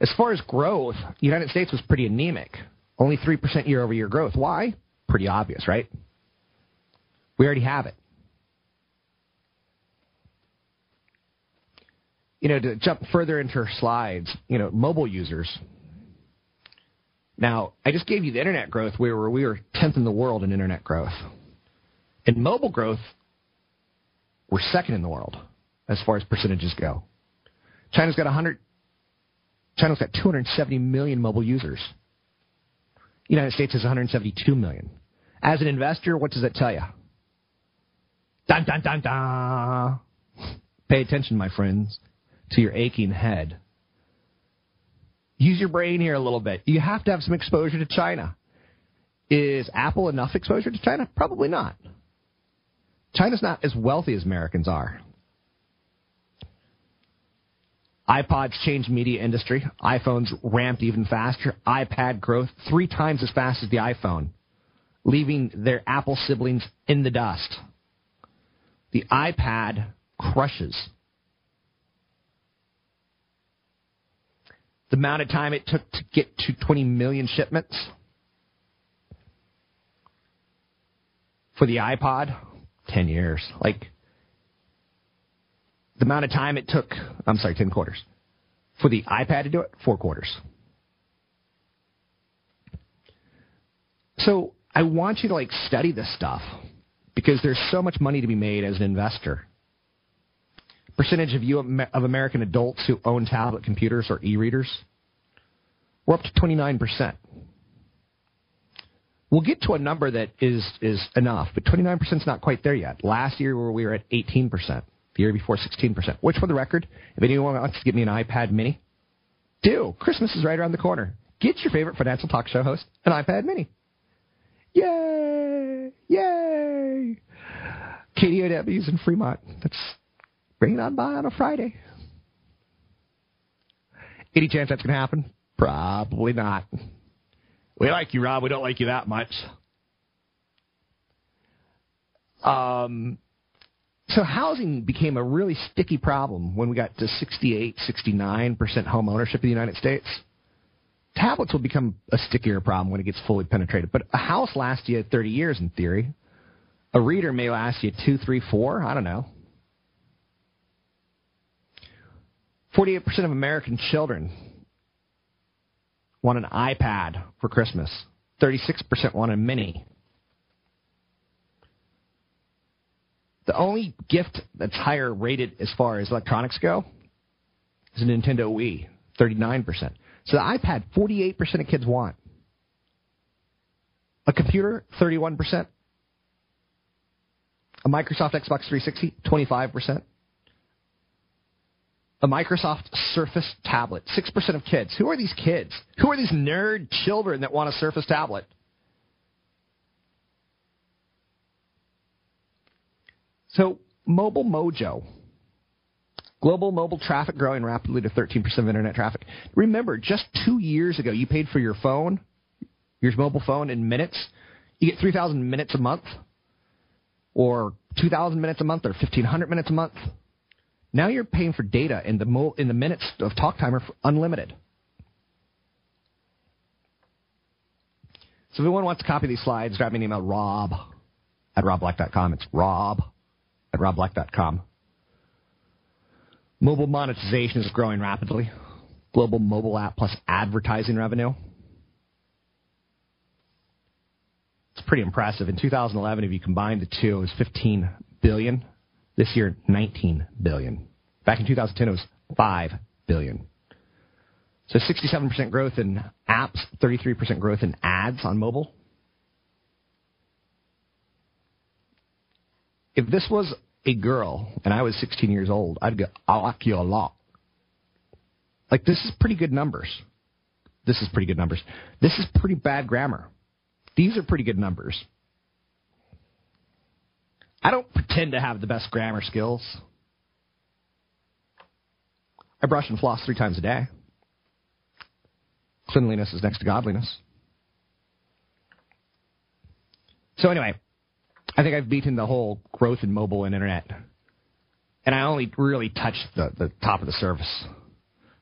As far as growth, the United States was pretty anemic. Only 3% year over year growth. Why? Pretty obvious, right? We already have it. You know, to jump further into her slides, you know, mobile users. Now, I just gave you the internet growth where we were 10th in the world in internet growth. In mobile growth, we're second in the world as far as percentages go. China's got 100. China's got 270 million mobile users. United States has 172 million. As an investor, what does that tell you? Dun dun dun dun. Pay attention, my friends, to your aching head. Use your brain here a little bit. You have to have some exposure to China. Is Apple enough exposure to China? Probably not. China's not as wealthy as Americans are. iPods changed media industry. iPhones ramped even faster. iPad growth three times as fast as the iPhone, leaving their Apple siblings in the dust. The iPad crushes. The amount of time it took to get to 20 million shipments for the iPod 10 years. Like, the amount of time it took, I'm sorry, 10 quarters. For the iPad to do it, four quarters. So I want you to like study this stuff because there's so much money to be made as an investor. Percentage of you of American adults who own tablet computers or e-readers, we're up to 29 percent. We'll get to a number that is is enough, but 29% is not quite there yet. Last year we were at 18%. Year before 16%. Which, for the record, if anyone wants to get me an iPad Mini, do. Christmas is right around the corner. Get your favorite financial talk show host an iPad Mini. Yay! Yay! KDOW's in Fremont. Let's bring it on by on a Friday. Any chance that's going to happen? Probably not. We like you, Rob. We don't like you that much. Um, so housing became a really sticky problem when we got to 68, 69% home ownership in the United States. Tablets will become a stickier problem when it gets fully penetrated. But a house lasts you 30 years in theory. A reader may last you two, three, four. I don't know. 48% of American children want an iPad for Christmas. 36% want a mini. The only gift that's higher rated as far as electronics go is a Nintendo Wii, 39%. So the iPad, 48% of kids want. A computer, 31%. A Microsoft Xbox 360, 25% a Microsoft Surface tablet. 6% of kids. Who are these kids? Who are these nerd children that want a Surface tablet? So, Mobile Mojo. Global mobile traffic growing rapidly to 13% of internet traffic. Remember, just two years ago, you paid for your phone, your mobile phone, in minutes. You get 3,000 minutes a month, or 2,000 minutes a month, or 1,500 minutes a month. Now you're paying for data in the mo- in the minutes of talk time are unlimited. So if anyone wants to copy these slides, drop me an email, rob at robblack.com. It's rob at robblack.com. Mobile monetization is growing rapidly. Global mobile app plus advertising revenue. It's pretty impressive. In 2011, if you combine the two, it was 15 billion. This year, 19 billion. Back in 2010, it was 5 billion. So 67% growth in apps, 33% growth in ads on mobile. If this was a girl and I was 16 years old, I'd go, I like you a lot. Like, this is pretty good numbers. This is pretty good numbers. This is pretty bad grammar. These are pretty good numbers. I don't pretend to have the best grammar skills. I brush and floss three times a day. Cleanliness is next to godliness. So anyway, I think I've beaten the whole growth in mobile and internet. And I only really touched the, the top of the surface.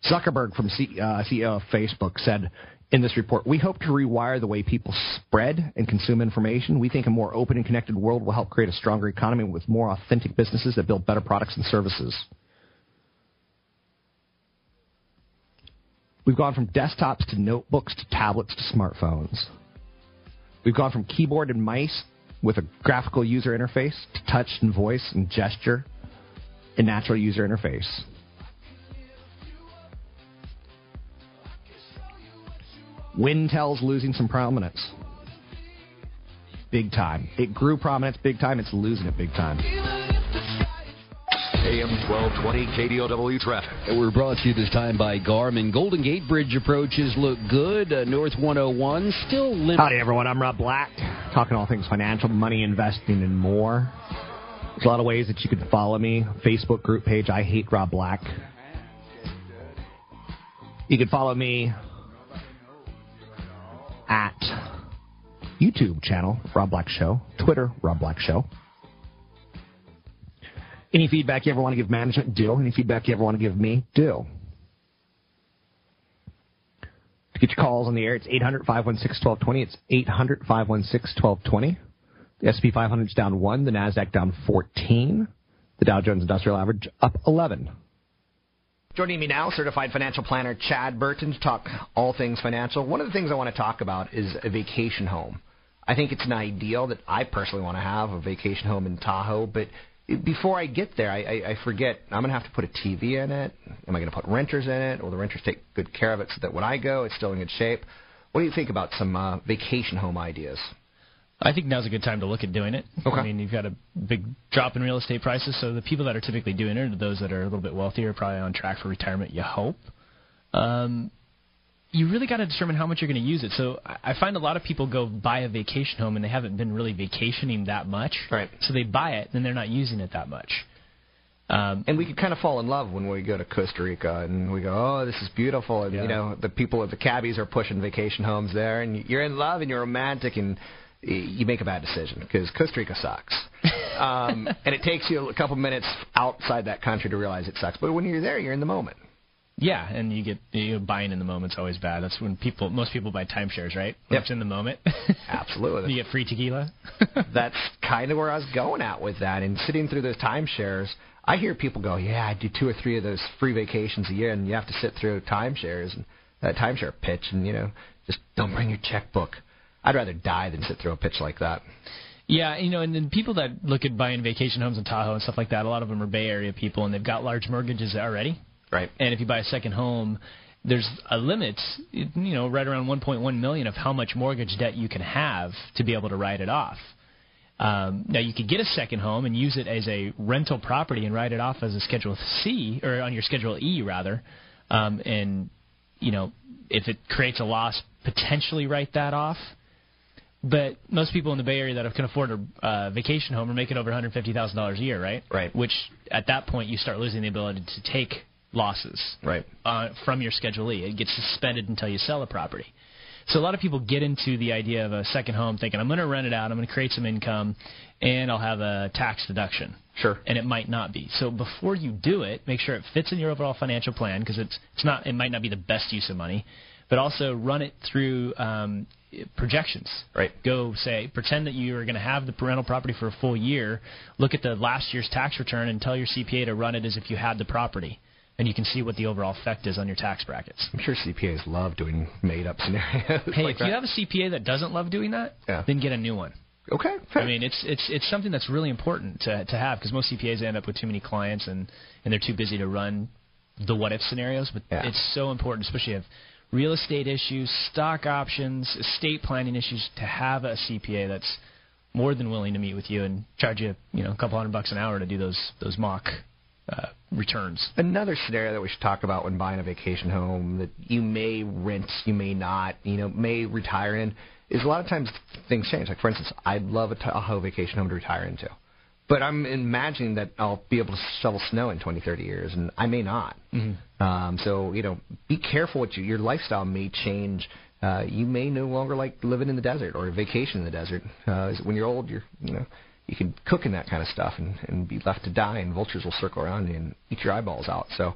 Zuckerberg from C, uh, CEO of Facebook said in this report, we hope to rewire the way people spread and consume information. We think a more open and connected world will help create a stronger economy with more authentic businesses that build better products and services. We've gone from desktops to notebooks to tablets to smartphones. We've gone from keyboard and mice with a graphical user interface to touch and voice and gesture and natural user interface. Wintel's losing some prominence. Big time. It grew prominence big time. It's losing it big time. AM 1220 KDOW traffic. We're brought to you this time by Garmin. Golden Gate Bridge approaches look good. Uh, North 101 still limp. Howdy, everyone. I'm Rob Black, talking all things financial, money, investing, and more. There's a lot of ways that you can follow me. Facebook group page, I Hate Rob Black. You can follow me at YouTube channel, Rob Black Show, Twitter, Rob Black Show. Any feedback you ever want to give management, do. Any feedback you ever want to give me, do. To get your calls on the air, it's 800 516 1220. It's 800 516 1220. The SP 500 is down 1, the NASDAQ down 14, the Dow Jones Industrial Average up 11. Joining me now, certified financial planner Chad Burton to talk all things financial. One of the things I want to talk about is a vacation home. I think it's an ideal that I personally want to have a vacation home in Tahoe, but before I get there, I, I, I forget I'm going to have to put a TV in it. Am I going to put renters in it? Will the renters take good care of it so that when I go, it's still in good shape? What do you think about some uh, vacation home ideas? I think now's a good time to look at doing it. Okay. I mean, you've got a big drop in real estate prices, so the people that are typically doing it are those that are a little bit wealthier, probably on track for retirement. You hope. Um, you really got to determine how much you're going to use it. So I find a lot of people go buy a vacation home and they haven't been really vacationing that much. Right. So they buy it and they're not using it that much. Um, and we could kind of fall in love when we go to Costa Rica and we go, oh, this is beautiful. And, Yeah. you know, the people at the cabbies are pushing vacation homes there and you're in love and you're romantic and you make a bad decision because Costa Rica sucks. um, and it takes you a couple minutes outside that country to realize it sucks. But when you're there, you're in the moment. Yeah, and you get you know, buying in the moment's always bad. That's when people, most people buy timeshares, right? When Yep. It's in the moment. Absolutely. you get free tequila. That's kind of where I was going at with that. And sitting through those timeshares, I hear people go, "Yeah, I do two or three of those free vacations a year," and you have to sit through timeshares and that timeshare pitch, and you know, just don't bring your checkbook. I'd rather die than sit through a pitch like that. Yeah, you know, and then people that look at buying vacation homes in Tahoe and stuff like that, a lot of them are Bay Area people, and they've got large mortgages already. Right. And if you buy a second home, there's a limit, you know, right around 1.1 million of how much mortgage debt you can have to be able to write it off. Um, now you could get a second home and use it as a rental property and write it off as a Schedule C or on your Schedule E rather, um, and you know if it creates a loss, potentially write that off. But most people in the Bay Area that can afford a uh, vacation home are making over $150,000 a year, right? Right. Which at that point you start losing the ability to take losses Right. uh, from your Schedule E. It gets suspended until you sell a property. So a lot of people get into the idea of a second home thinking, I'm going to rent it out, I'm going to create some income, and I'll have a tax deduction. Sure. And it might not be. So before you do it, make sure it fits in your overall financial plan because it's it's not it might not be the best use of money, but also run it through um, projections. Right. Go say, pretend that you are going to have the rental property for a full year. Look at the last year's tax return and tell your CPA to run it as if you had the property. And you can see what the overall effect is on your tax brackets. I'm sure CPAs love doing made up scenarios. Hey, like if that. you have a CPA that doesn't love doing that, Yeah. then get a new one. Okay. I mean, it's it's it's something that's really important to to have because most CPAs end up with too many clients and and they're too busy to run the what if scenarios. But Yeah. it's so important, especially if real estate issues, stock options, estate planning issues, to have a CPA that's more than willing to meet with you and charge you you know a couple hundred bucks an hour to do those those mock uh, returns. Another scenario that we should talk about when buying a vacation home that you may rent, you may not, you know, may retire in, is a lot of times things change. Like for instance, I'd love a Tahoe vacation home to retire into, but I'm imagining that I'll be able to shovel snow in 20, 30 years, and I may not. Mm-hmm. Um, so you know, be careful what you your lifestyle may change. Uh, you may no longer like living in the desert or vacation in the desert. Uh, when you're old, you're you know you can cook in that kind of stuff and, and be left to die, and vultures will circle around you and eat your eyeballs out. So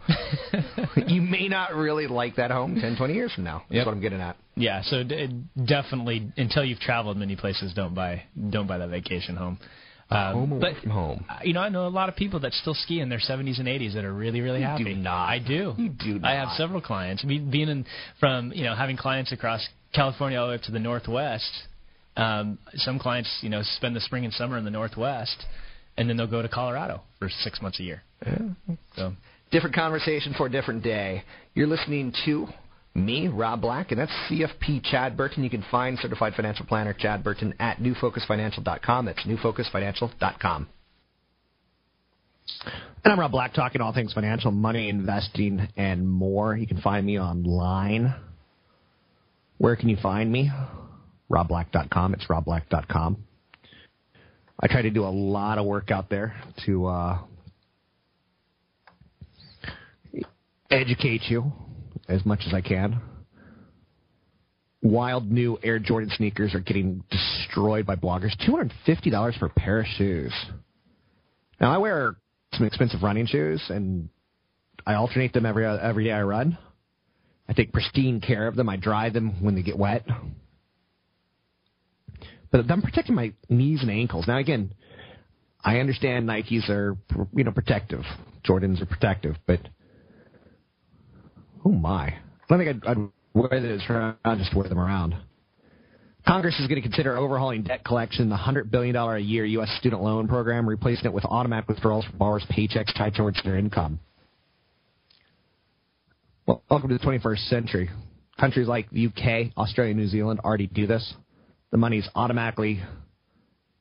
you may not really like that home 10, 20 years from now. That's Yep. what I'm getting at. Yeah, so d- definitely until you've traveled many places, don't buy don't buy that vacation home. Um, home away but from home. you know, I know a lot of people that still ski in their 70s and 80s that are really really You happy. do not. I do. You do Not. I have several clients. I mean, being in from you know having clients across California all the way up to the Northwest. Um, some clients, you know, spend the spring and summer in the Northwest, and then they'll go to Colorado for six months a year. So Different conversation for a different day. You're listening to me, Rob Black, and that's CFP Chad Burton. You can find Certified Financial Planner Chad Burton at newfocusfinancial.com. That's newfocusfinancial.com. And I'm Rob Black, talking all things financial, money, investing, and more. You can find me online. Where can you find me? RobBlack.com. It's RobBlack.com. I try to do a lot of work out there to uh, educate you as much as I can. Wild new Air Jordan sneakers are getting destroyed by bloggers. $250 for a pair of shoes. Now, I wear some expensive running shoes, and I alternate them every every day I run. I take pristine care of them. I dry them when they get wet. But I'm protecting my knees and ankles. Now, again, I understand Nikes are, you know, protective. Jordans are protective, but oh my, I don't think I'd, I'd wear those around. Just wear them around. Congress is going to consider overhauling debt collection, the $100 billion a year U.S. student loan program, replacing it with automatic withdrawals from borrowers' paychecks tied towards their income. Well, welcome to the 21st century. Countries like the UK, Australia, New Zealand already do this. The money is automatically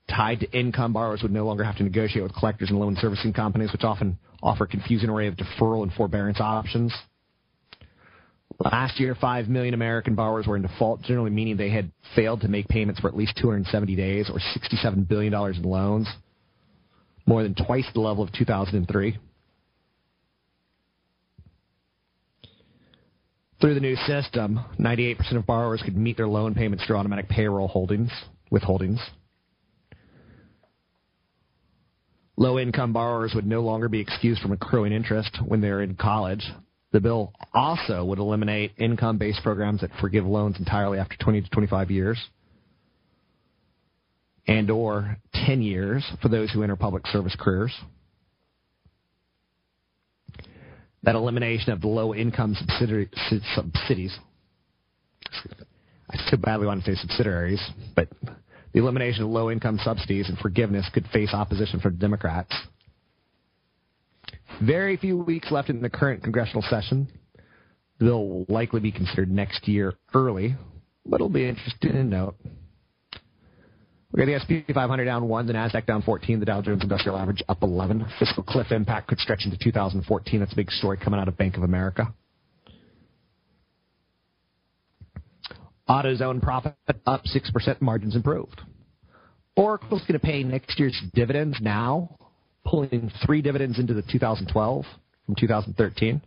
tied to income. Borrowers would no longer have to negotiate with collectors and loan servicing companies, which often offer a confusing array of deferral and forbearance options. Last year, 5 million American borrowers were in default, generally meaning they had failed to make payments for at least 270 days or $67 billion in loans, more than twice the level of 2003. Through the new system, 98% of borrowers could meet their loan payments through automatic payroll holdings, withholdings. Low income borrowers would no longer be excused from accruing interest when they're in college. The bill also would eliminate income based programs that forgive loans entirely after 20 to 25 years and or 10 years for those who enter public service careers. That elimination of the low income subsidiary, subsidies. I so badly want to say subsidiaries, but the elimination of low income subsidies and forgiveness could face opposition from Democrats. Very few weeks left in the current congressional session. The bill will likely be considered next year early, but it'll be interesting to note. We got the S&P 500 down one, the Nasdaq down 14, the Dow Jones Industrial Average up 11. Fiscal cliff impact could stretch into 2014. That's a big story coming out of Bank of America. AutoZone profit up 6%, margins improved. Oracle's going to pay next year's dividends now, pulling three dividends into the 2012 from 2013.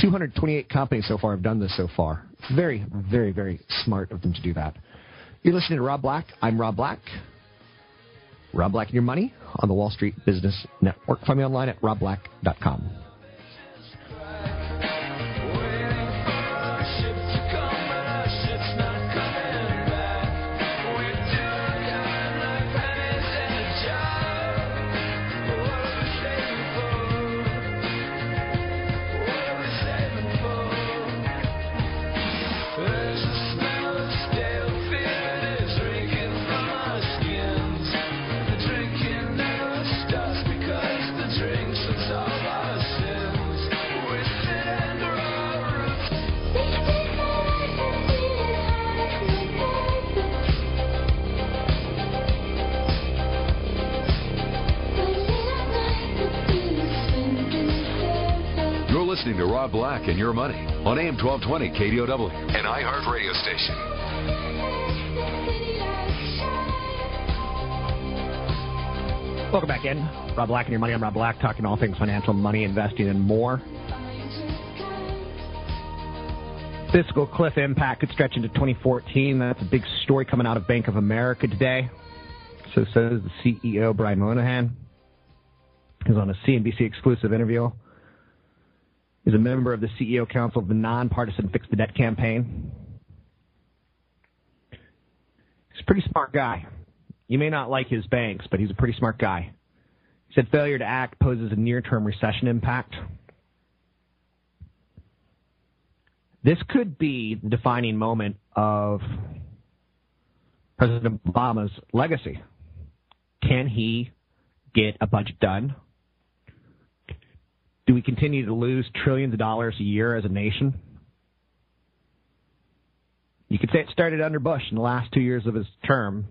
228 companies so far have done this so far. Very, very, very smart of them to do that. You're listening to Rob Black. I'm Rob Black. Rob Black and Your Money on the Wall Street Business Network. Find me online at robblack.com. listening to Rob Black and Your Money on AM 1220 KDOW, an iHeart radio station. Welcome back in. Rob Black and your money. I'm Rob Black, talking all things financial, money, investing, and more. Fiscal cliff impact could stretch into 2014. That's a big story coming out of Bank of America today. So says the CEO, Brian Moynihan. He's on a CNBC exclusive interview. He's a member of the CEO Council of the Nonpartisan Fix the Debt campaign. He's a pretty smart guy. You may not like his banks, but he's a pretty smart guy. He said failure to act poses a near term recession impact. This could be the defining moment of President Obama's legacy. Can he get a budget done? Do we continue to lose trillions of dollars a year as a nation? You could say it started under Bush in the last two years of his term.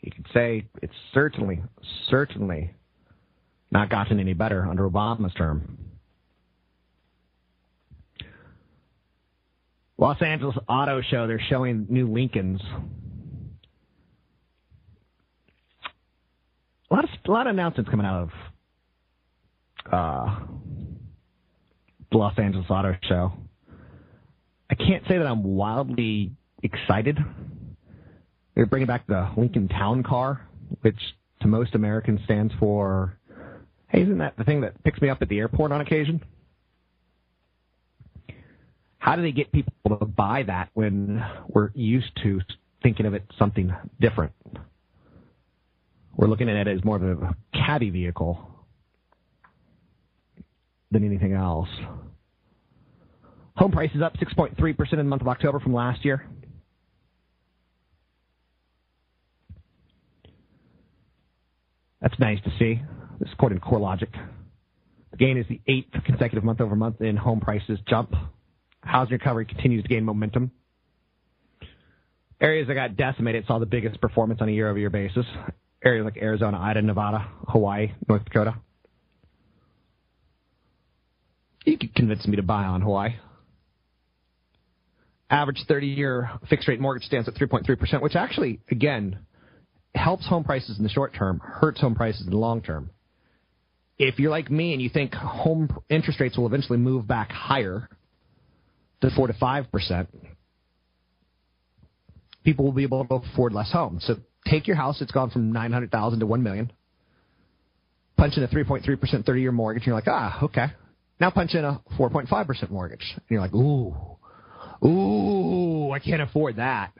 You could say it's certainly, certainly not gotten any better under Obama's term. Los Angeles Auto Show, they're showing new Lincolns. A lot of a lot of announcements coming out of uh, Los Angeles Auto Show. I can't say that I'm wildly excited. They're bringing back the Lincoln Town Car, which to most Americans stands for, hey, isn't that the thing that picks me up at the airport on occasion? How do they get people to buy that when we're used to thinking of it something different? We're looking at it as more of a caddy vehicle than anything else. Home prices up 6.3% in the month of October from last year. That's nice to see. This is according to CoreLogic. The gain is the eighth consecutive month over month in home prices jump. Housing recovery continues to gain momentum. Areas that got decimated saw the biggest performance on a year over year basis. Areas like Arizona, Idaho, Nevada, Hawaii, North Dakota. You could convince me to buy on Hawaii. Average 30 year fixed rate mortgage stands at 3.3%, which actually, again, helps home prices in the short term, hurts home prices in the long term. If you're like me and you think home interest rates will eventually move back higher to 4 to 5%, people will be able to afford less homes. So take your house, it's gone from 900,000 to 1 million. Punch in a 3.3% 30 year mortgage, and you're like, ah, okay. Now punch in a 4.5% mortgage. And you're like, ooh, ooh, I can't afford that.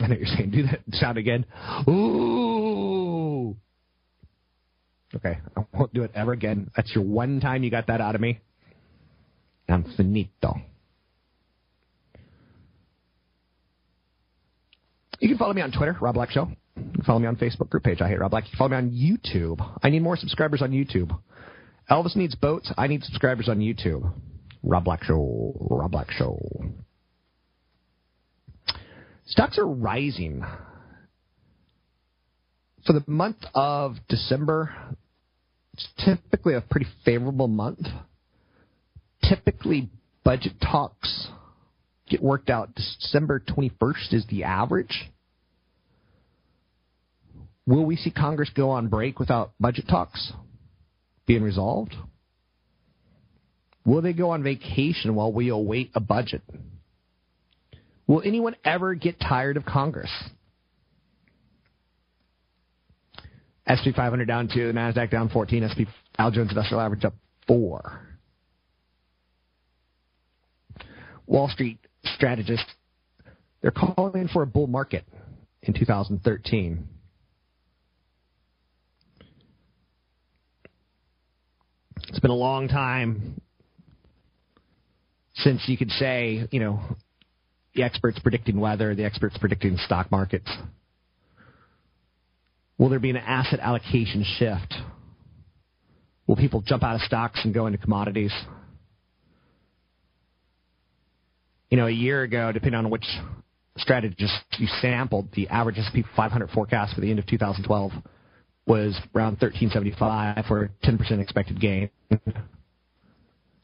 I know you're saying, do that sound again. Ooh. Okay, I won't do it ever again. That's your one time you got that out of me. I'm finito. You can follow me on Twitter, Rob Black Show. Follow me on Facebook group page. I hate Rob Black. Follow me on YouTube. I need more subscribers on YouTube. Elvis needs boats. I need subscribers on YouTube. Rob Black Show. Rob Black Show. Stocks are rising. For the month of December, it's typically a pretty favorable month. Typically, budget talks get worked out. December 21st is the average. Will we see Congress go on break without budget talks being resolved? Will they go on vacation while we await a budget? Will anyone ever get tired of Congress? SP 500 down 2, the NASDAQ down 14, SP Dow Jones Industrial Average up 4. Wall Street strategists, they're calling for a bull market in 2013. It's been a long time since you could say, you know, the experts predicting weather, the experts predicting stock markets. Will there be an asset allocation shift? Will people jump out of stocks and go into commodities? You know, a year ago, depending on which strategist you sampled, the average S&P 500 forecast for the end of 2012 was around 1375 for a 10% expected gain.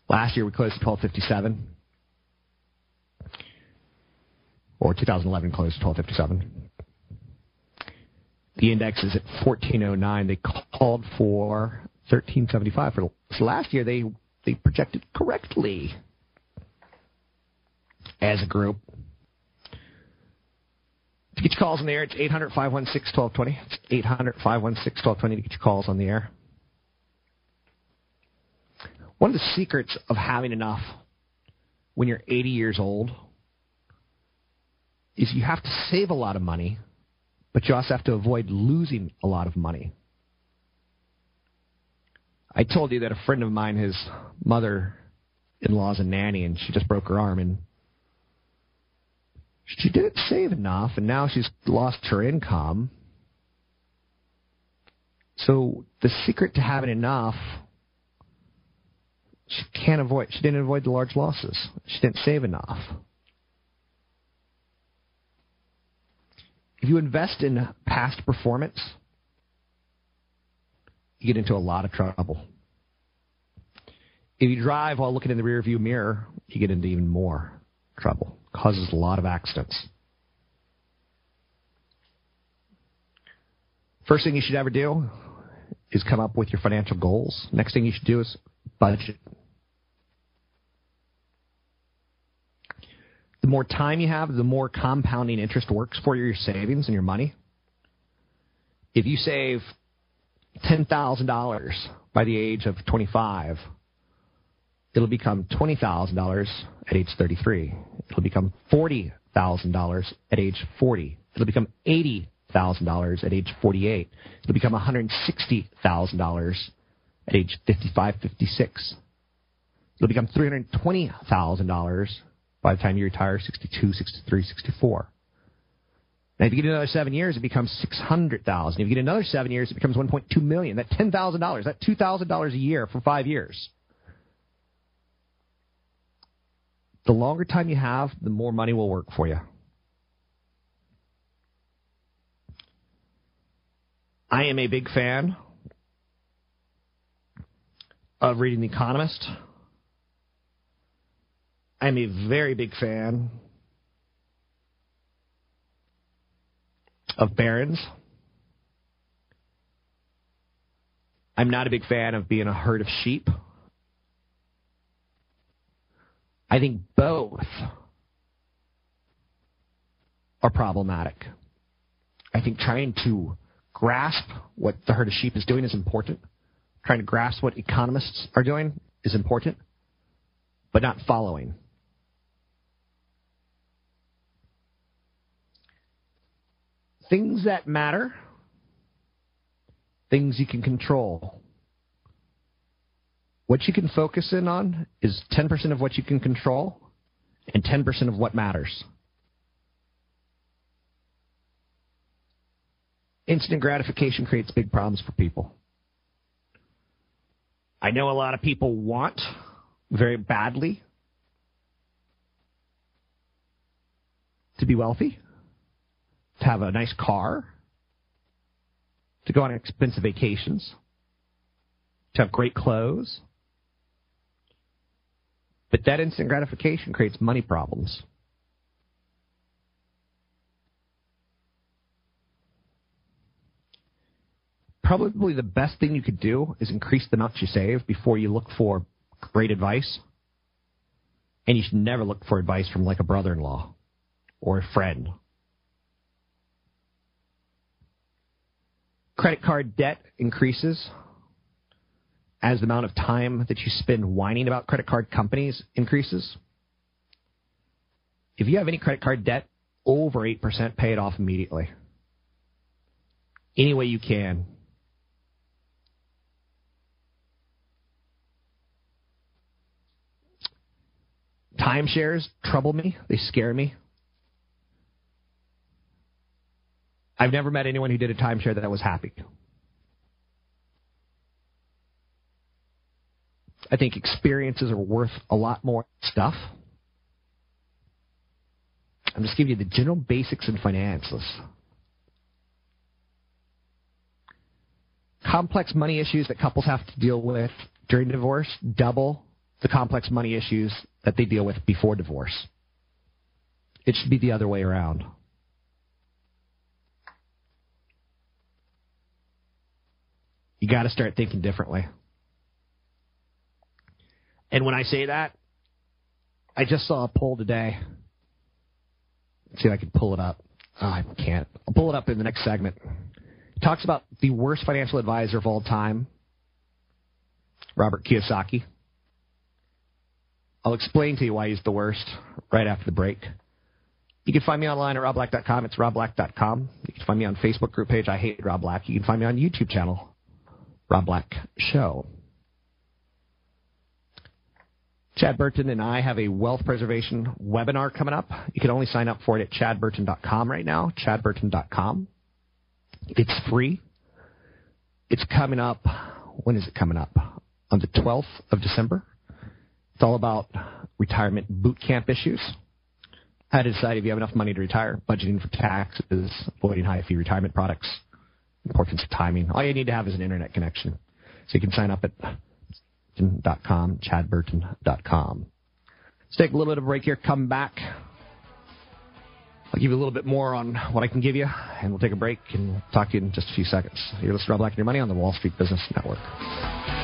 Last year we closed at 1257. Or 2011 closed at 1257. The index is at 1409. They called for 1375 for last year. They they projected correctly as a group. To get your calls on the air, it's 800 516 1220. It's 800 516 1220 to get your calls on the air. One of the secrets of having enough when you're 80 years old is you have to save a lot of money, but you also have to avoid losing a lot of money. I told you that a friend of mine, his mother in law's a nanny, and she just broke her arm, and she didn't save enough, and now she's lost her income. So the secret to having enough, she can't avoid. She didn't avoid the large losses. She didn't save enough. If you invest in past performance, you get into a lot of trouble. If you drive while looking in the rearview mirror, you get into even more trouble. Causes a lot of accidents. First thing you should ever do is come up with your financial goals. Next thing you should do is budget. The more time you have, the more compounding interest works for your savings and your money. If you save $10,000 by the age of 25, it'll become $20,000 at age 33. It'll become $40,000 at age 40. It'll become $80,000 at age 48. It'll become $160,000 at age 55, 56. It'll become $320,000 by the time you retire, 62, 63, 64. Now, if you get another seven years, it becomes six hundred thousand. If you get another seven years, it becomes one point two million. That ten thousand dollars, that two thousand dollars a year for five years. The longer time you have, the more money will work for you. I am a big fan of reading The Economist. I'm a very big fan of Barron's. I'm not a big fan of being a herd of sheep. I think both are problematic. I think trying to grasp what the herd of sheep is doing is important. Trying to grasp what economists are doing is important, but not following. Things that matter, things you can control. What you can focus in on is 10% of what you can control and 10% of what matters. Instant gratification creates big problems for people. I know a lot of people want very badly to be wealthy, to have a nice car, to go on expensive vacations, to have great clothes. But that instant gratification creates money problems. Probably the best thing you could do is increase the amount you save before you look for great advice. And you should never look for advice from like a brother in law or a friend. Credit card debt increases as the amount of time that you spend whining about credit card companies increases. If you have any credit card debt over 8%, pay it off immediately. Any way you can. Timeshares trouble me. They scare me. I've never met anyone who did a timeshare that was happy. I think experiences are worth a lot more stuff. I'm just giving you the general basics in finances. complex money issues that couples have to deal with during divorce double the complex money issues that they deal with before divorce. It should be the other way around. You got to start thinking differently. And when I say that, I just saw a poll today. Let's see if I can pull it up. Oh, I can't. I'll pull it up in the next segment. It talks about the worst financial advisor of all time, Robert Kiyosaki. I'll explain to you why he's the worst right after the break. You can find me online at robblack.com. It's robblack.com. You can find me on Facebook group page, I Hate Rob Black. You can find me on YouTube channel, Rob Black Show. Chad Burton and I have a wealth preservation webinar coming up. You can only sign up for it at chadburton.com right now, chadburton.com. It's free. It's coming up. When is it coming up? On the 12th of December. It's all about retirement boot camp issues. How to decide if you have enough money to retire, budgeting for taxes, avoiding high fee retirement products, importance of timing. All you need to have is an internet connection. So you can sign up at chadburton.com, chadburton.com. Let's take a little bit of a break here, come back. I'll give you a little bit more on what I can give you, and we'll take a break and talk to you in just a few seconds. You're listening to Rob Black and Your Money on the Wall Street Business Network.